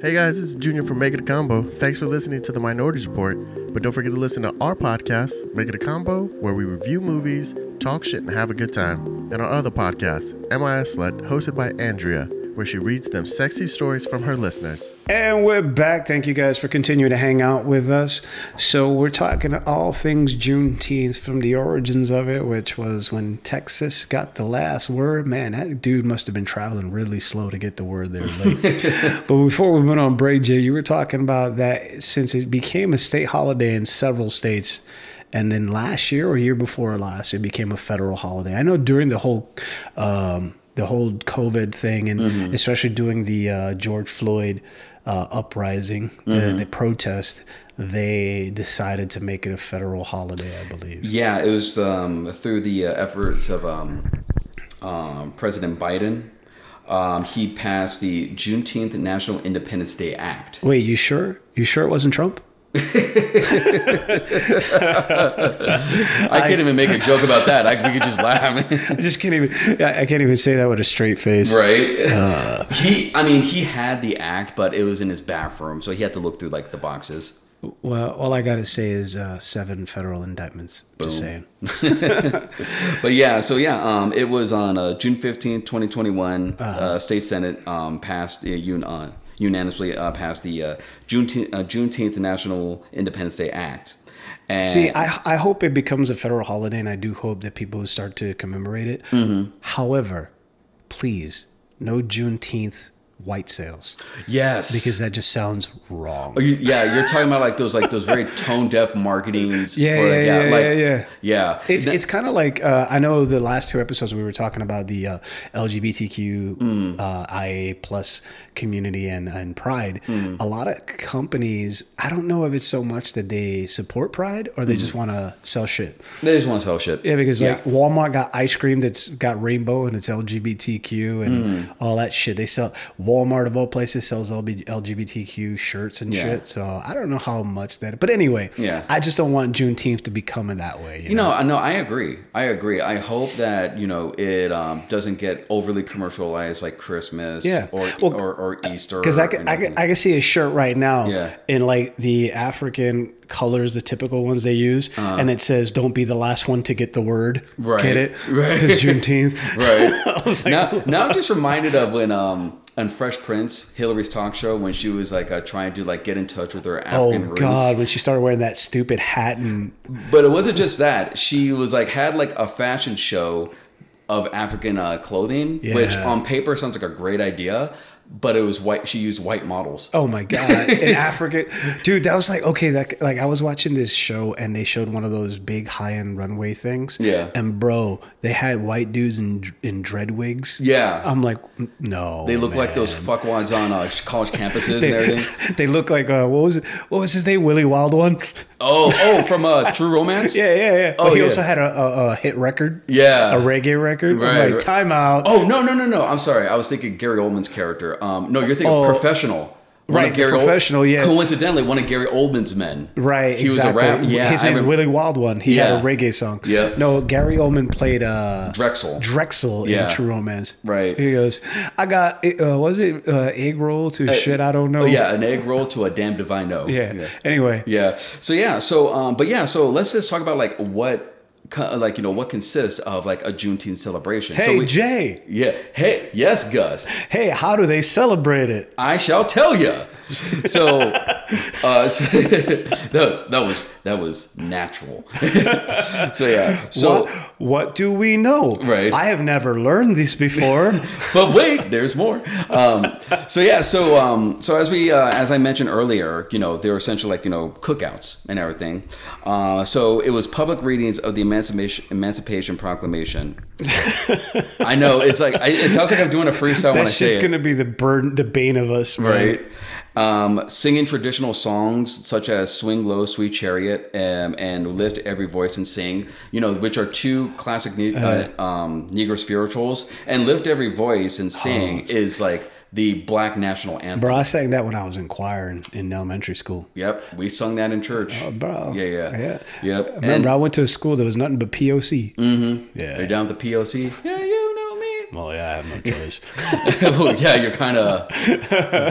Hey guys, this is Junior from Make It a Combo. Thanks for listening to the Minorities Report. But don't forget to listen to our podcast, Make It a Combo, where we review movies, talk shit, and have a good time. And our other podcast, MIS Slut, hosted by Andrea, where she reads them sexy stories from her listeners. And we're back. Thank you guys for continuing to hang out with us. So we're talking all things Juneteenth from the origins of it, which was when Texas got the last word. Man, that dude must have been traveling really slow to get the word there late. but before we went on break, Jay, you were talking about that since it became a state holiday in several states. And then last year or year before last, it became a federal holiday. I know during the whole um, the whole COVID thing, and especially during the uh, George Floyd uh, uprising, the, the protest, they decided to make it a federal holiday. I believe. Yeah, it was um, through the uh, efforts of um, um, President Biden. Um, he passed the Juneteenth National Independence Day Act. Wait, you sure? You sure it wasn't Trump? I can't even make a joke about that. I, we could just laugh. I just can't even. I can't even say that with a straight face. right? Uh. he, I mean, he had the act, but it was in his bathroom, so he had to look through like the boxes. Well, all I got to say is uh, seven federal indictments. Just saying. But yeah, so yeah, um, it was on uh, June fifteenth, twenty twenty one. Uh-huh. Uh, State Senate um, passed the un- uh, unanimously uh, passed the uh, Juneteenth, uh, Juneteenth National Independence Day Act. And See, I, I hope it becomes a federal holiday, and I do hope that people start to commemorate it. Mm-hmm. However, please, no Juneteenth white sales Yes, because that just sounds wrong. Oh, you, yeah, you're talking about like those like those very tone deaf marketings. Yeah, for, like, yeah, yeah, like, yeah, yeah. yeah. It's it's kind of like uh, I know the last two episodes we were talking about the uh, LGBTQ Mm. uh, IA plus community and and Pride. Mm. A lot of companies, I don't know if it's so much that they support Pride or they Mm. just want to sell shit. they just want to sell shit. Yeah, because like Walmart got ice cream that's got rainbow and it's LGBTQ and Mm. all that shit. They sell Walmart of all places sells LGBTQ shirts and Yeah. shit. So I don't know how much that. But anyway, Yeah. I just don't want Juneteenth to be coming that way. You, You know, I know. I agree. I agree. I hope that you know it um, doesn't get overly commercialized like Christmas, Yeah. or Well, or, or Easter. because I can, I, can. I can see a shirt right now Yeah. in like the African colors, the typical ones they use, and it says "Don't be the last one to get the word." Right. Get it? Right. Because Juneteenth. right. I was like, now, now I'm just reminded of when um on Fresh Prince, Hillary's talk show, when she was like uh, trying to like get in touch with her oh African roots. God, when she started wearing that stupid hat and But it wasn't just that. She was like had like a fashion show of African uh, clothing, which on paper sounds like a great idea. But it was white. She used white models. Oh my god, in Africa, dude, that was like okay. That like I was watching this show and they showed one of those big high end runway things. Yeah. and bro, they had white dudes in in dread wigs. Yeah. I'm like, no, They look like those fuckwads on uh, college campuses and everything. they look like uh, what was it? What was his name? Willie Wild One. Oh, oh, from uh, True Romance. Yeah, yeah, yeah. Oh, but he yeah. also had a, a, a hit record. Yeah. a reggae record. Right, I'm like right. time out. Oh no no no no! I'm sorry. I was thinking Gary Oldman's character. Um, no, you're thinking Oh. professional. One Right, the Professional, yeah. Coincidentally, one of Gary Oldman's men. Right, He exactly. was a rap. Yeah, his I name's remember- Willie Wild One. He Yeah. had a reggae song. Yeah. No, Gary Oldman played uh, Drexl. Drexl Yeah. in True Romance. Right. He goes, I got, uh, was it uh, egg roll to shit I don't know? Yeah, an egg roll to a damn divine no. Yeah. yeah. Anyway. Yeah. So yeah. So um. But yeah. So let's just talk about like what, like you know, what consists of like a Juneteenth celebration. Hey, so we, Jay. Yeah. Hey. Yes, Gus. Hey, how do they celebrate it? I shall tell you. So, uh, so that, that was that was natural. so yeah. So, what, what do we know? Right. I have never learned this before. but wait, there's more. Um, so yeah. So um, so as we uh, as I mentioned earlier, you know, they were essentially like you know cookouts and everything. Uh, so it was public readings of the Emancipation Emancipation Proclamation. I know it's like I, it sounds like I'm doing a freestyle when I That's just going to be the burden, the bane of us, man. right? Um, singing traditional songs such as "Swing Low, Sweet Chariot" um, and "Lift Every Voice and Sing," you know, which are two classic ne- uh, um, Negro spirituals. And "Lift Every Voice and Sing" is like the Black national anthem. Bro, I sang that when I was in choir in, in elementary school. Yep, we sung that in church. Bro. Yeah, yeah, Yeah. Yep. Remember, and I went to a school that was nothing but POC. Mm-hmm. they're Yeah. down with the POC. Yeah, me. Well, yeah, I have no choice. Well, yeah, you're kind of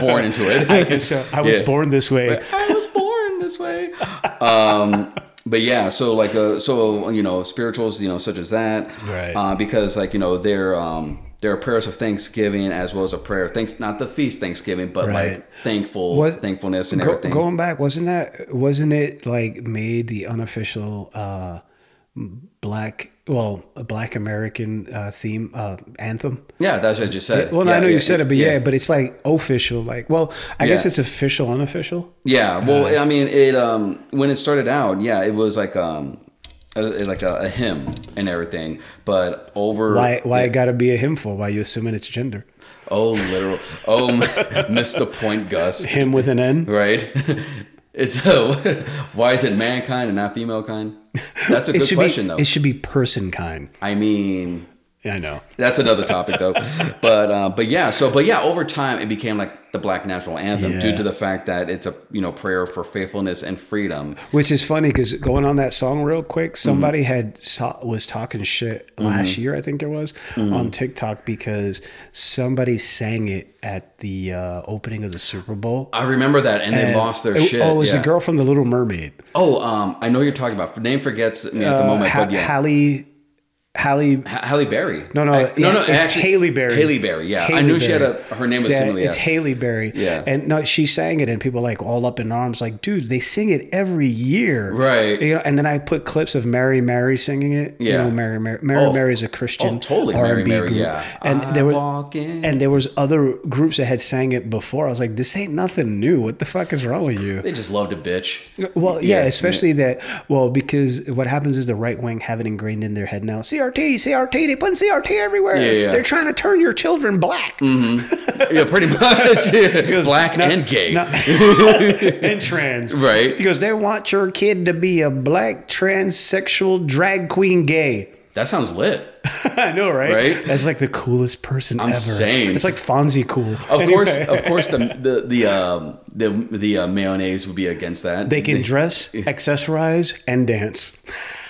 born into it. I guess so. I was Yeah. born this way. I was born this way. Um, but yeah, so like, uh, so you know, spirituals, you know, such as that, Right. Uh, because like you know, they're um, there are prayers of thanksgiving as well as a prayer thanks, not the feast Thanksgiving, but Right. like thankful Was- thankfulness and Go- everything. going back, wasn't that wasn't it like made the unofficial uh, black well a black American uh, theme uh, anthem? yeah, that's what you just said. Well, yeah, I know yeah, you said it, but yeah. but it's like official. Like, well, I guess it's official, unofficial. Yeah, well, I mean, it um when it started out, yeah, it was like um a, like a, a hymn and everything, but over Why? Why it got to be a him for? Why you assuming it's gender? oh literal oh missed the point, Gus. Him with an N. Right? It's uh, why is it mankind and not female kind? That's a good question, be. though. It should be person kind. I mean, Yeah, I know. that's another topic, though. but uh, but yeah, so but yeah, over time it became like the Black National Anthem due to the fact that it's a you know prayer for faithfulness and freedom. Which is funny because going on that song real quick, Mm-hmm. somebody had saw, was talking shit last year, I think it was, Mm-hmm. on TikTok because somebody sang it at the uh, opening of the Super Bowl. I remember that, and they lost their it- shit. Oh, it was yeah. the girl from The Little Mermaid. Oh, um, I know you're talking about. Name forgets me at the Uh, moment, Ha- but yeah, Halle. Halle. Ha- Halle Berry. No, no, I- yeah, no, no. it's actually, Haley Berry. Haley Berry. Yeah, I Haley knew she had a. Her name was Yeah, similar. Yeah. It's Haley Berry. Yeah. And no, she sang it, and people like all up in arms, like, dude, they sing it every year. Right. You know, and then I put clips of Mary Mary singing it. You Yeah. know, Mary Mary. Mary Oh, Mary is a Christian oh, totally. R&B Mary group. yeah. And I there was walk in. and there was other groups that had sang it before. I was like, this ain't nothing new. What the fuck is wrong with you? They just loved a bitch. Well, yeah, Yeah, especially that. Well, because what happens is the right wing have it ingrained in their head now. CRT, CRT, they put CRT everywhere. Yeah, yeah. They're trying to turn your children black. yeah, pretty much. Yeah. Black No, and gay. no. and trans. Right. Because they want your kid to be a black transsexual drag queen gay. That sounds lit. I know, right? Right? That's like the coolest person I'm ever. saying. It's like Fonzie cool. Of course, of course, the the the um, the the uh, mayonnaise would be against that. They can dress, accessorize, and dance.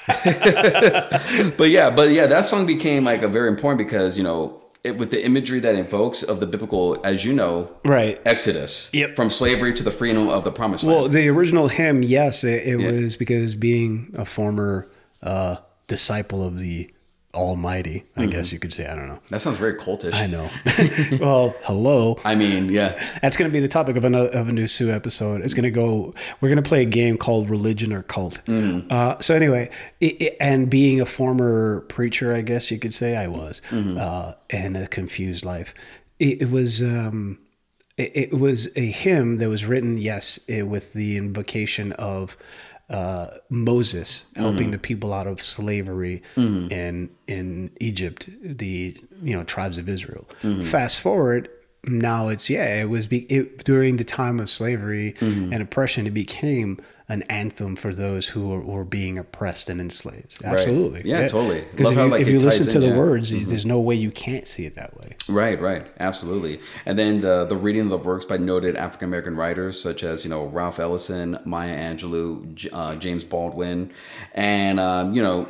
but yeah, but yeah, that song became like a very important because you know it, with the imagery that invokes of the biblical, as you know, Right. Exodus, Yep. from slavery to the freedom of the promised land. Well, the original hymn, yes, it, it Yeah. was because being a former uh, disciple of the Almighty, I guess you could say. I don't know. That sounds very cultish. I know. well, hello. I mean, yeah, That's going to be the topic of, another, of a new Sue episode. It's going to go. We're going to play a game called Religion or Cult. Uh, so anyway, it, it- and being a former preacher, I guess you could say I was, uh, and a confused life. It, it was. Um, it was a hymn that was written, yes, with the invocation of uh, Moses helping mm-hmm. the people out of slavery mm-hmm. in in Egypt, the you know tribes of Israel. Mm-hmm. Fast forward, now it's yeah, it was be, it, during the time of slavery and oppression, it became an anthem for those who were, were being oppressed and enslaved. Absolutely, Yeah, totally. Because if how, you, like, if you listen to in, the yeah. Mm-hmm. words, there's no way you can't see it that way. Right, right, absolutely. And then the the reading of the works by noted African American writers such as you know Ralph Ellison, Maya Angelou, uh, James Baldwin, and um, you know,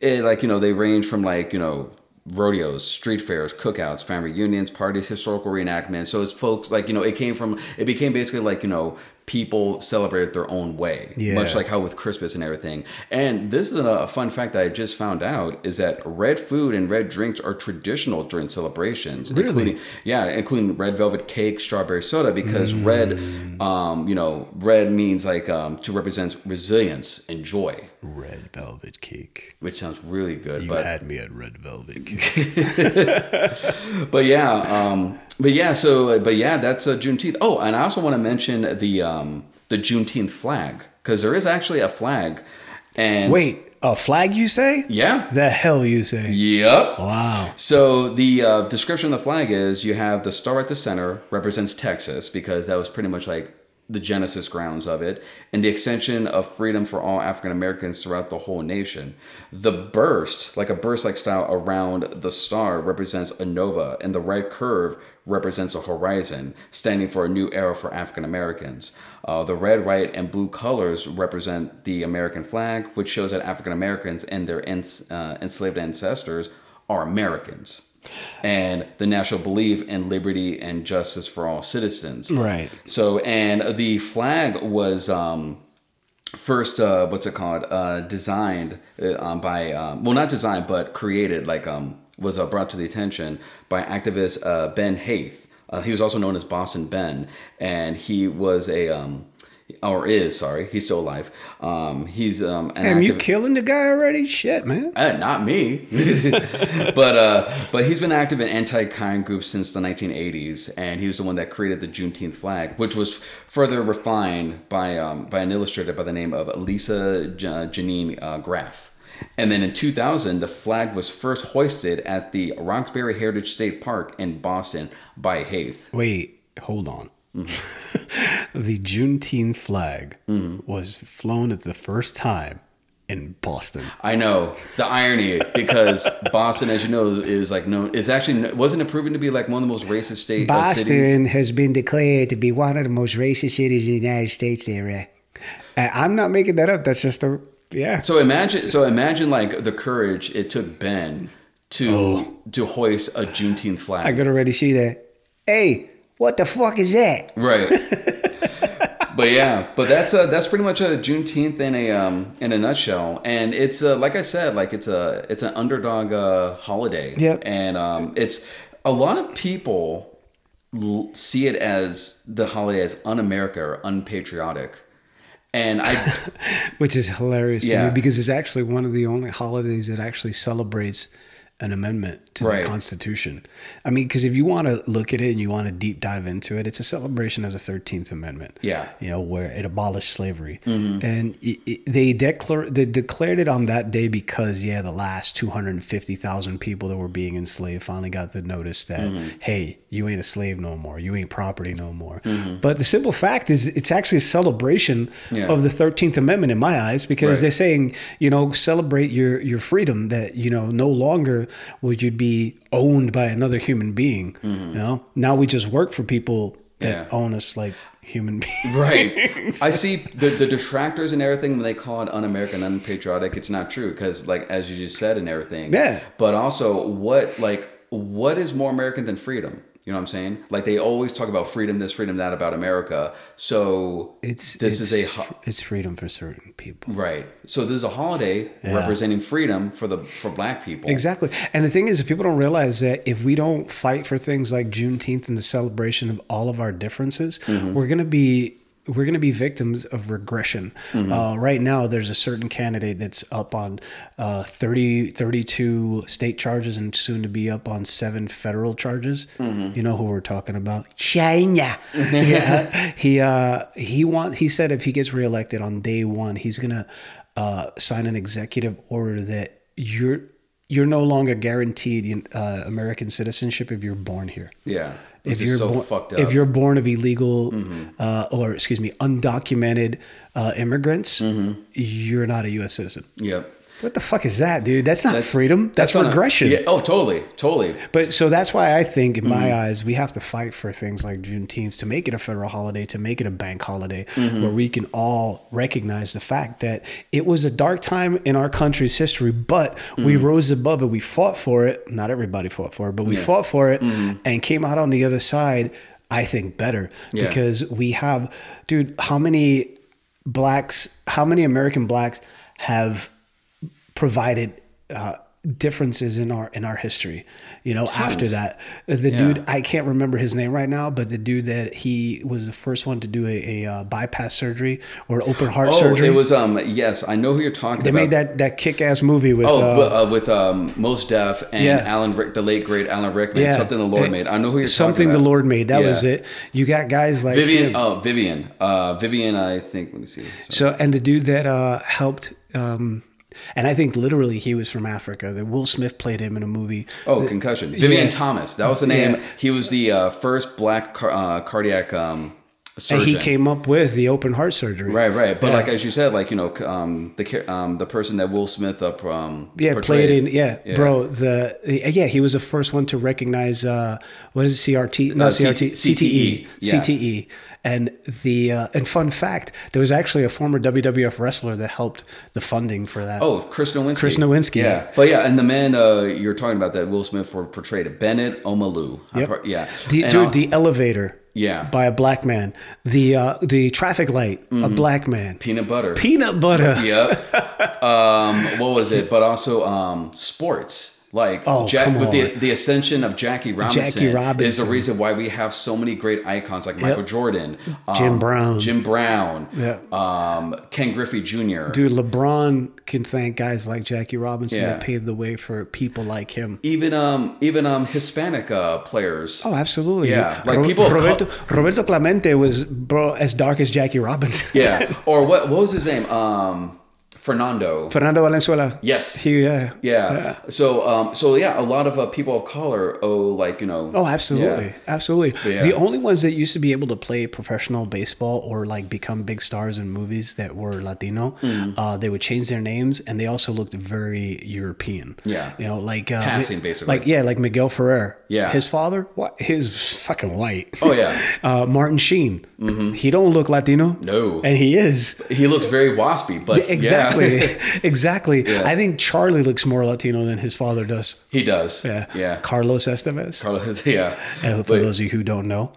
it like you know they range from like you know rodeos, street fairs, cookouts, family reunions, parties, historical reenactments. So it's folks like you know it came from it became basically like you know people celebrated their own way, Yeah. much like how with Christmas and everything. And this is a, fun fact that I just found out is that red food and red drinks are traditional during celebrations. Really? Including, yeah, including red velvet cake, strawberry soda, because red, um, you know, red means like um, to represent resilience and joy, Red velvet cake. which sounds really good. You but had me at red velvet cake. but yeah, um, but yeah, so but yeah, that's uh, Juneteenth. Oh, and I also want to mention the um, the Juneteenth flag because there is actually a flag. And Wait, a flag? You say? yeah, The hell you say? yep. Wow. So the uh, description of the flag is you have the star at the center represents Texas because that was pretty much like the genesis grounds of it and the extension of freedom for all African Americans throughout the whole nation. The burst, like a burst like style around the star represents a nova and the red curve represents a horizon standing for a new era for African Americans. Uh, the red, white, and blue colors represent the American flag, which shows that African Americans and their ens- uh, enslaved ancestors are Americans. And the national belief in liberty and justice for all citizens. Right. So, and the flag was um, first, uh, what's it called? Uh, designed uh, um, by, um, well, not designed, but created, like, um, was uh, brought to the attention by activist uh, Ben Haith. Uh, he was also known as Boston Ben, and he was a, um, or is, sorry, he's still alive. Um, he's um, an Damn, you activ- killing the guy already? Shit, man. uh, not me, but uh, but he's been active in anti-crime groups since the 1980s, and he was the one that created the Juneteenth flag, which was further refined by um, by an illustrator by the name of Lisa uh, Janine uh, Graf. And then in 2000, the flag was first hoisted at the Roxbury Heritage State Park in Boston by Haith. Wait, hold on. Mm-hmm. the Juneteenth flag was flown at the first time in Boston. I know the irony because Boston, as you know, is like known. Is actually wasn't it proven to be like one of the most racist state uh, cities. Boston has been declared to be one of the most racist cities in the United States. There, and I'm not making that up. That's just a yeah. So imagine, so imagine like the courage it took Ben to to hoist a Juneteenth flag. I could already see that. Hey, what the fuck is that? right. but yeah, but that's uh that's pretty much a Juneteenth in a um in a nutshell, and it's uh, like I said, like it's a it's an underdog uh, holiday. Yep. and um it's a lot of people see it as the holiday as un-America or unpatriotic, and I which is hilarious to Yeah. me because it's actually one of the only holidays that actually celebrates an amendment to Right. the Constitution. I mean, because if you want to look at it and you want to deep dive into it, it's a celebration of the Thirteenth Amendment. Yeah. you know, where it abolished slavery, mm-hmm. and it, it, they declare they declared it on that day because yeah, the last two hundred and fifty thousand people that were being enslaved finally got the notice that mm-hmm. hey, you ain't a slave no more, you ain't property no more. But the simple fact is, it's actually a celebration Yeah. of the Thirteenth Amendment in my eyes because Right. they're saying, you know, celebrate your your freedom that you know no longer will you be owned by another human being. You know, now we just work for people that Mm-hmm. Yeah. own us like human beings. Right. I see the, the detractors and everything when they call it un-American, unpatriotic. It's not true because, like as you just said and everything. Yeah. But also, what like what is more American than freedom? You know what I'm saying? Like they always talk about freedom, this freedom, that about America. So It's this it's, is a ho- it's freedom for certain people. right. So this is a holiday representing freedom for the for Black people. Exactly. And the thing is, people don't realize that if we don't fight for things like Juneteenth and the celebration of all of our differences, Mm-hmm. we're going to be we're going to be victims of regression. Mm-hmm. Uh, right now, there's a certain candidate that's up on uh, 30, 32 state charges and soon to be up on seven federal charges. Mm-hmm. You know who we're talking about? China. yeah. He uh, he want he said if he gets reelected on day one, he's gonna uh, sign an executive order that you're you're no longer guaranteed uh, American citizenship if you're born here. Yeah. If Which you're so born, fucked up. Mm-hmm. if you're born of illegal, uh, or excuse me, undocumented uh, immigrants, Mm-hmm. you're not a U.S. citizen. Yep. What the fuck is that, dude? That's not freedom. That's, a- regression. yeah. Oh, totally, totally. But so that's why I think, in Mm-hmm. my eyes, we have to fight for things like Juneteenth to make it a federal holiday, to make it a bank holiday, Mm-hmm. where we can all recognize the fact that it was a dark time in our country's history, but we Mm-hmm. rose above it. We fought for it. Not everybody fought for it, but we fought for it and came out on the other side. I think better Mm-hmm. Yeah. because we have, dude. How many blacks? How many American blacks have provided uh, differences in our in our history. You know, after that, the Yeah. dude I can't remember his name right now, but the dude that he was the first one to do a, a uh, bypass surgery or open heart Oh, surgery. it was um yes, I know who you're talking about. they about. made that that kick ass movie with. Oh, uh, uh, with um, Mos Def and Yeah. Alan, Rick, the late great Alan Rickman, yeah, something the Lord It- made. I know who you're something talking about. Something the Lord made. That was it. You got guys like Vivien, him. oh Vivien, uh, Vivien. I think. Let me see. So and the dude that uh, helped. Um, and I think literally he was from Africa. That Will Smith played him in a movie. Oh, concussion. Vivien Yeah. Thomas. That was the name. Yeah. He was the uh, first black car- uh, cardiac um, And surgeon. he came up with the open heart surgery. Right, right. But Yeah. like as you said, like you know, um, the um, the person that Will Smith up um, Yeah, portrayed. played in yeah, bro. The yeah, he was the first one to recognize uh, what is it, CRT? No, Uh, CRT, C- CTE, yeah. CTE. And the uh, and fun fact, there was actually a former WWF wrestler that helped the funding for that. Oh, Chris Nowinski. Chris Nowinski. Yeah, but yeah, and the man uh, you're talking about that Will Smith were portrayed, Bennett Omalu. Yep. pro- yeah, the, And dude, I'll- the elevator. Yeah. by a black man. The uh, the traffic light, a black man. peanut butter. Peanut butter. Yep. um, what was it? But also um, sports. Like Oh, Jack, with the the ascension of Jackie Robinson, Jackie Robinson is the reason why we have so many great icons like Michael Jordan, um, Jim Brown. Jim Brown, Yeah. um, Ken Griffey Jr. Dude, LeBron can thank guys like Jackie Robinson Yeah. that paved the way for people like him. even um even um Hispanic uh, players. Oh, absolutely. Yeah, like people have Roberto, Roberto Clemente was bro as dark as Jackie Robinson. Yeah. Or what what was his name? Um Fernando. Fernando Valenzuela. Yes. He, yeah. Yeah. So um so yeah, a lot of uh, people of color owe like, you know Oh, absolutely, yeah. absolutely. Yeah. The only ones that used to be able to play professional baseball or like become big stars in movies that were Latino, Mm-hmm. uh, they would change their names and they also looked very European. Yeah. you know, like uh, Passing, basically. Like yeah, like Miguel Ferrer. Yeah. his father, what? His fucking white. Oh, yeah. uh, Martin Sheen. He don't look Latino. No. and he is. He looks very waspy, but Exactly, yeah. exactly. Yeah. I think Charlie looks more Latino than his father does. he does. Yeah, Yeah. Carlos Estevez. Carlos, yeah. And for But- those of you who don't know,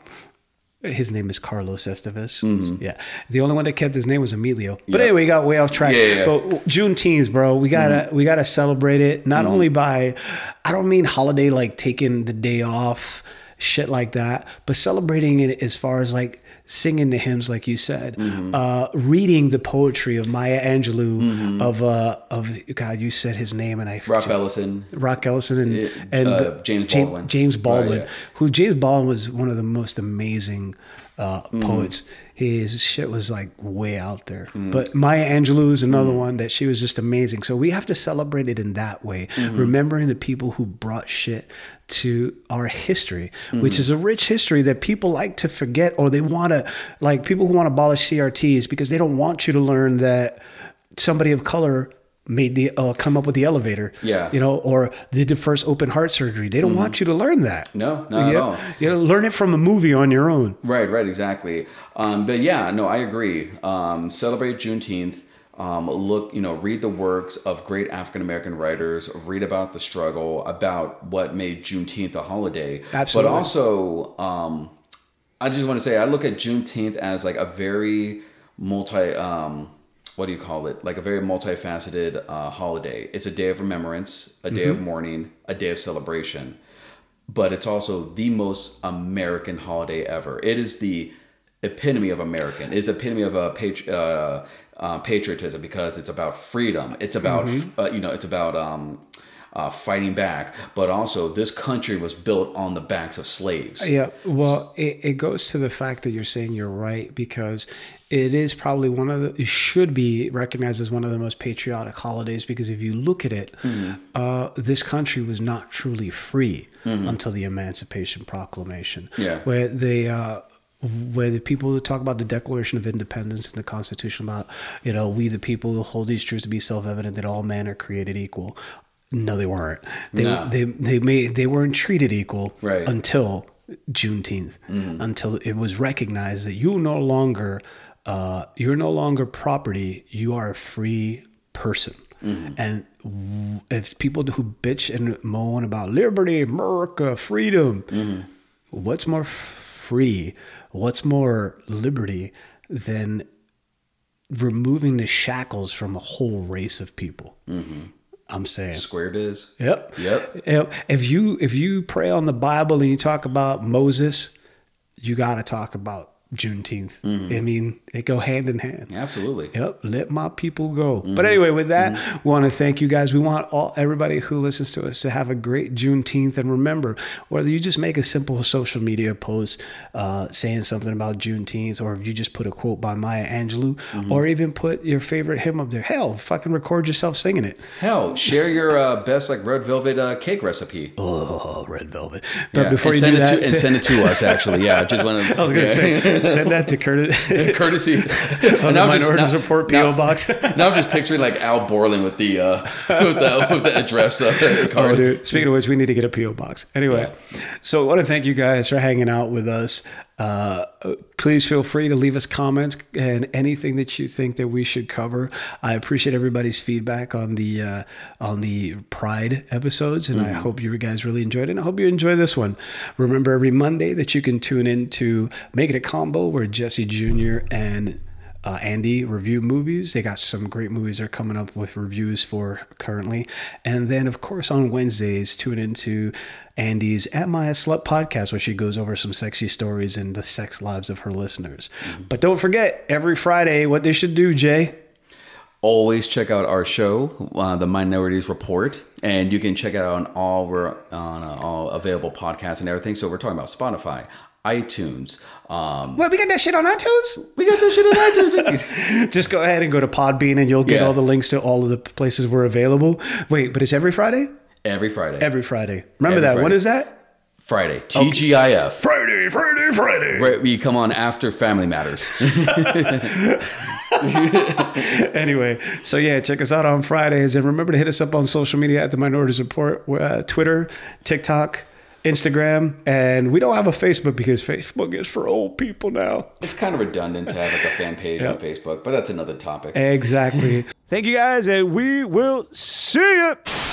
his name is Carlos Estevez. Mm-hmm. Yeah, the only one that kept his name was Emilio. But anyway, we got way off track. Yeah, yeah. But Juneteenth, bro, we gotta mm-hmm. we gotta celebrate it. Not mm-hmm. only by, I don't mean holiday like taking the day off, shit like that, but celebrating it as far as like singing the hymns, like you said, uh, reading the poetry of Maya Angelou, of uh, of God, you said his name and I Ralph Ellison. Rock Ellison and, Yeah, and uh, James Baldwin. James Baldwin, Right, yeah. who James Baldwin was one of the most amazing uh, Mm-hmm. His shit was like way out there. Mm-hmm. But Maya Angelou is another one that she was just amazing. So we have to celebrate it in that way, Mm-hmm. remembering the people who brought shit to our history, Mm-hmm. which is a rich history that people like to forget or they want to like people who want to abolish CRTs because they don't want you to learn that somebody of color made the uh, come up with the elevator Yeah. you know or did the first open heart surgery they don't want you to learn that Mm-hmm. No, not at you all. you know learn it from a movie on your own Right, right, exactly. Um, but yeah, no, I agree. Um, celebrate Juneteenth. Um, look, you know, read the works of great African American writers. Read about the struggle, about what made Juneteenth a holiday. Absolutely. But also, um, I just want to say, I look at Juneteenth as like a very multi. Um, what do you call it? Like a very multifaceted uh, holiday. It's a day of remembrance, a day of mourning, a day of celebration but it's also the most American holiday ever. It is the epitome of American. It's the epitome of a patri- uh, uh, patriotism because it's about freedom. It's about uh, you know it's about um, uh, fighting back, but also this country was built on the backs of slaves. yeah well it, it goes to the fact that you're saying you're right because it is probably one of the it should be recognized as one of the most patriotic holidays because if you look at it uh, this country was not truly free until the emancipation proclamation Yeah. where they uh, where the people talk about the Declaration of Independence and the Constitution about, you know, we the people who hold these truths to be self-evident that all men are created equal. No, they weren't. They No. they they made they weren't treated equal Right. until Juneteenth, until it was recognized that you no longer uh, you're no longer property. You are a free person. Mm-hmm. And if people who bitch and moan about liberty, America, freedom, mm-hmm. what's more free, what's more liberty than removing the shackles from a whole race of people? Mm-hmm. I'm saying. Square biz. Yep. Yep. You know, If you if you pray on the Bible and you talk about Moses, you got to talk about Juneteenth. I mean, they go hand in hand. Absolutely. Yep, let my people go. But anyway, with that, we want to thank you guys. We want all everybody who listens to us to have a great Juneteenth. And remember, whether you just make a simple social media post uh, saying something about Juneteenth, or if you just put a quote by Maya Angelou, or even put your favorite hymn up there, hell, fucking record yourself singing it. Hell, share your uh, best like red velvet uh, cake recipe. Oh, red velvet. But Yeah, before and you send do it that, to, and send it to us. Actually, yeah, just want to. I was going to say, send that to Curtis. courtesy And the I'm just- now- Report now- PO box. now I'm just picturing like Al Borland with the uh, with the with the address uh, Oh, dude. Speaking of which, we need to get a PO box. Anyway, so I want to thank you guys for hanging out with us. Uh, please feel free to leave us comments and anything that you think that we should cover. I appreciate everybody's feedback on the uh, on the Pride episodes, and I hope you guys really enjoyed it. And I hope you enjoy this one. Remember every Monday that you can tune in to Make It a Combo, where Jesse Jr. and uh, Andy review movies. They got some great movies they're coming up with reviews for currently. And then, of course, on Wednesdays, tune into Andy's At My Slut podcast, where she goes over some sexy stories and the sex lives of her listeners. But don't forget, every Friday, what they should do, Jay. Always check out our show, uh, the Minorities Report, and you can check it out on all we're on uh, all available podcasts and everything. So we're talking about Spotify, iTunes. Um, What, we got that shit on iTunes? we got that shit on iTunes. Just go ahead and go to Podbean and you'll get Yeah. all the links to all of the places we're available. Wait, but it's every Friday? Every Friday. Every Friday. Remember Every that. When Friday. is that? Friday. TGIF. Friday, Friday, Friday. Right, we come on after Family Matters. anyway, so yeah, check us out on Fridays, and remember to hit us up on social media at the Minorities Report, uh, Twitter, TikTok, Instagram, and we don't have a Facebook because Facebook is for old people now. it's kind of redundant to have like a fan page on Facebook, but that's another topic. Exactly. Thank you guys, and we will see you.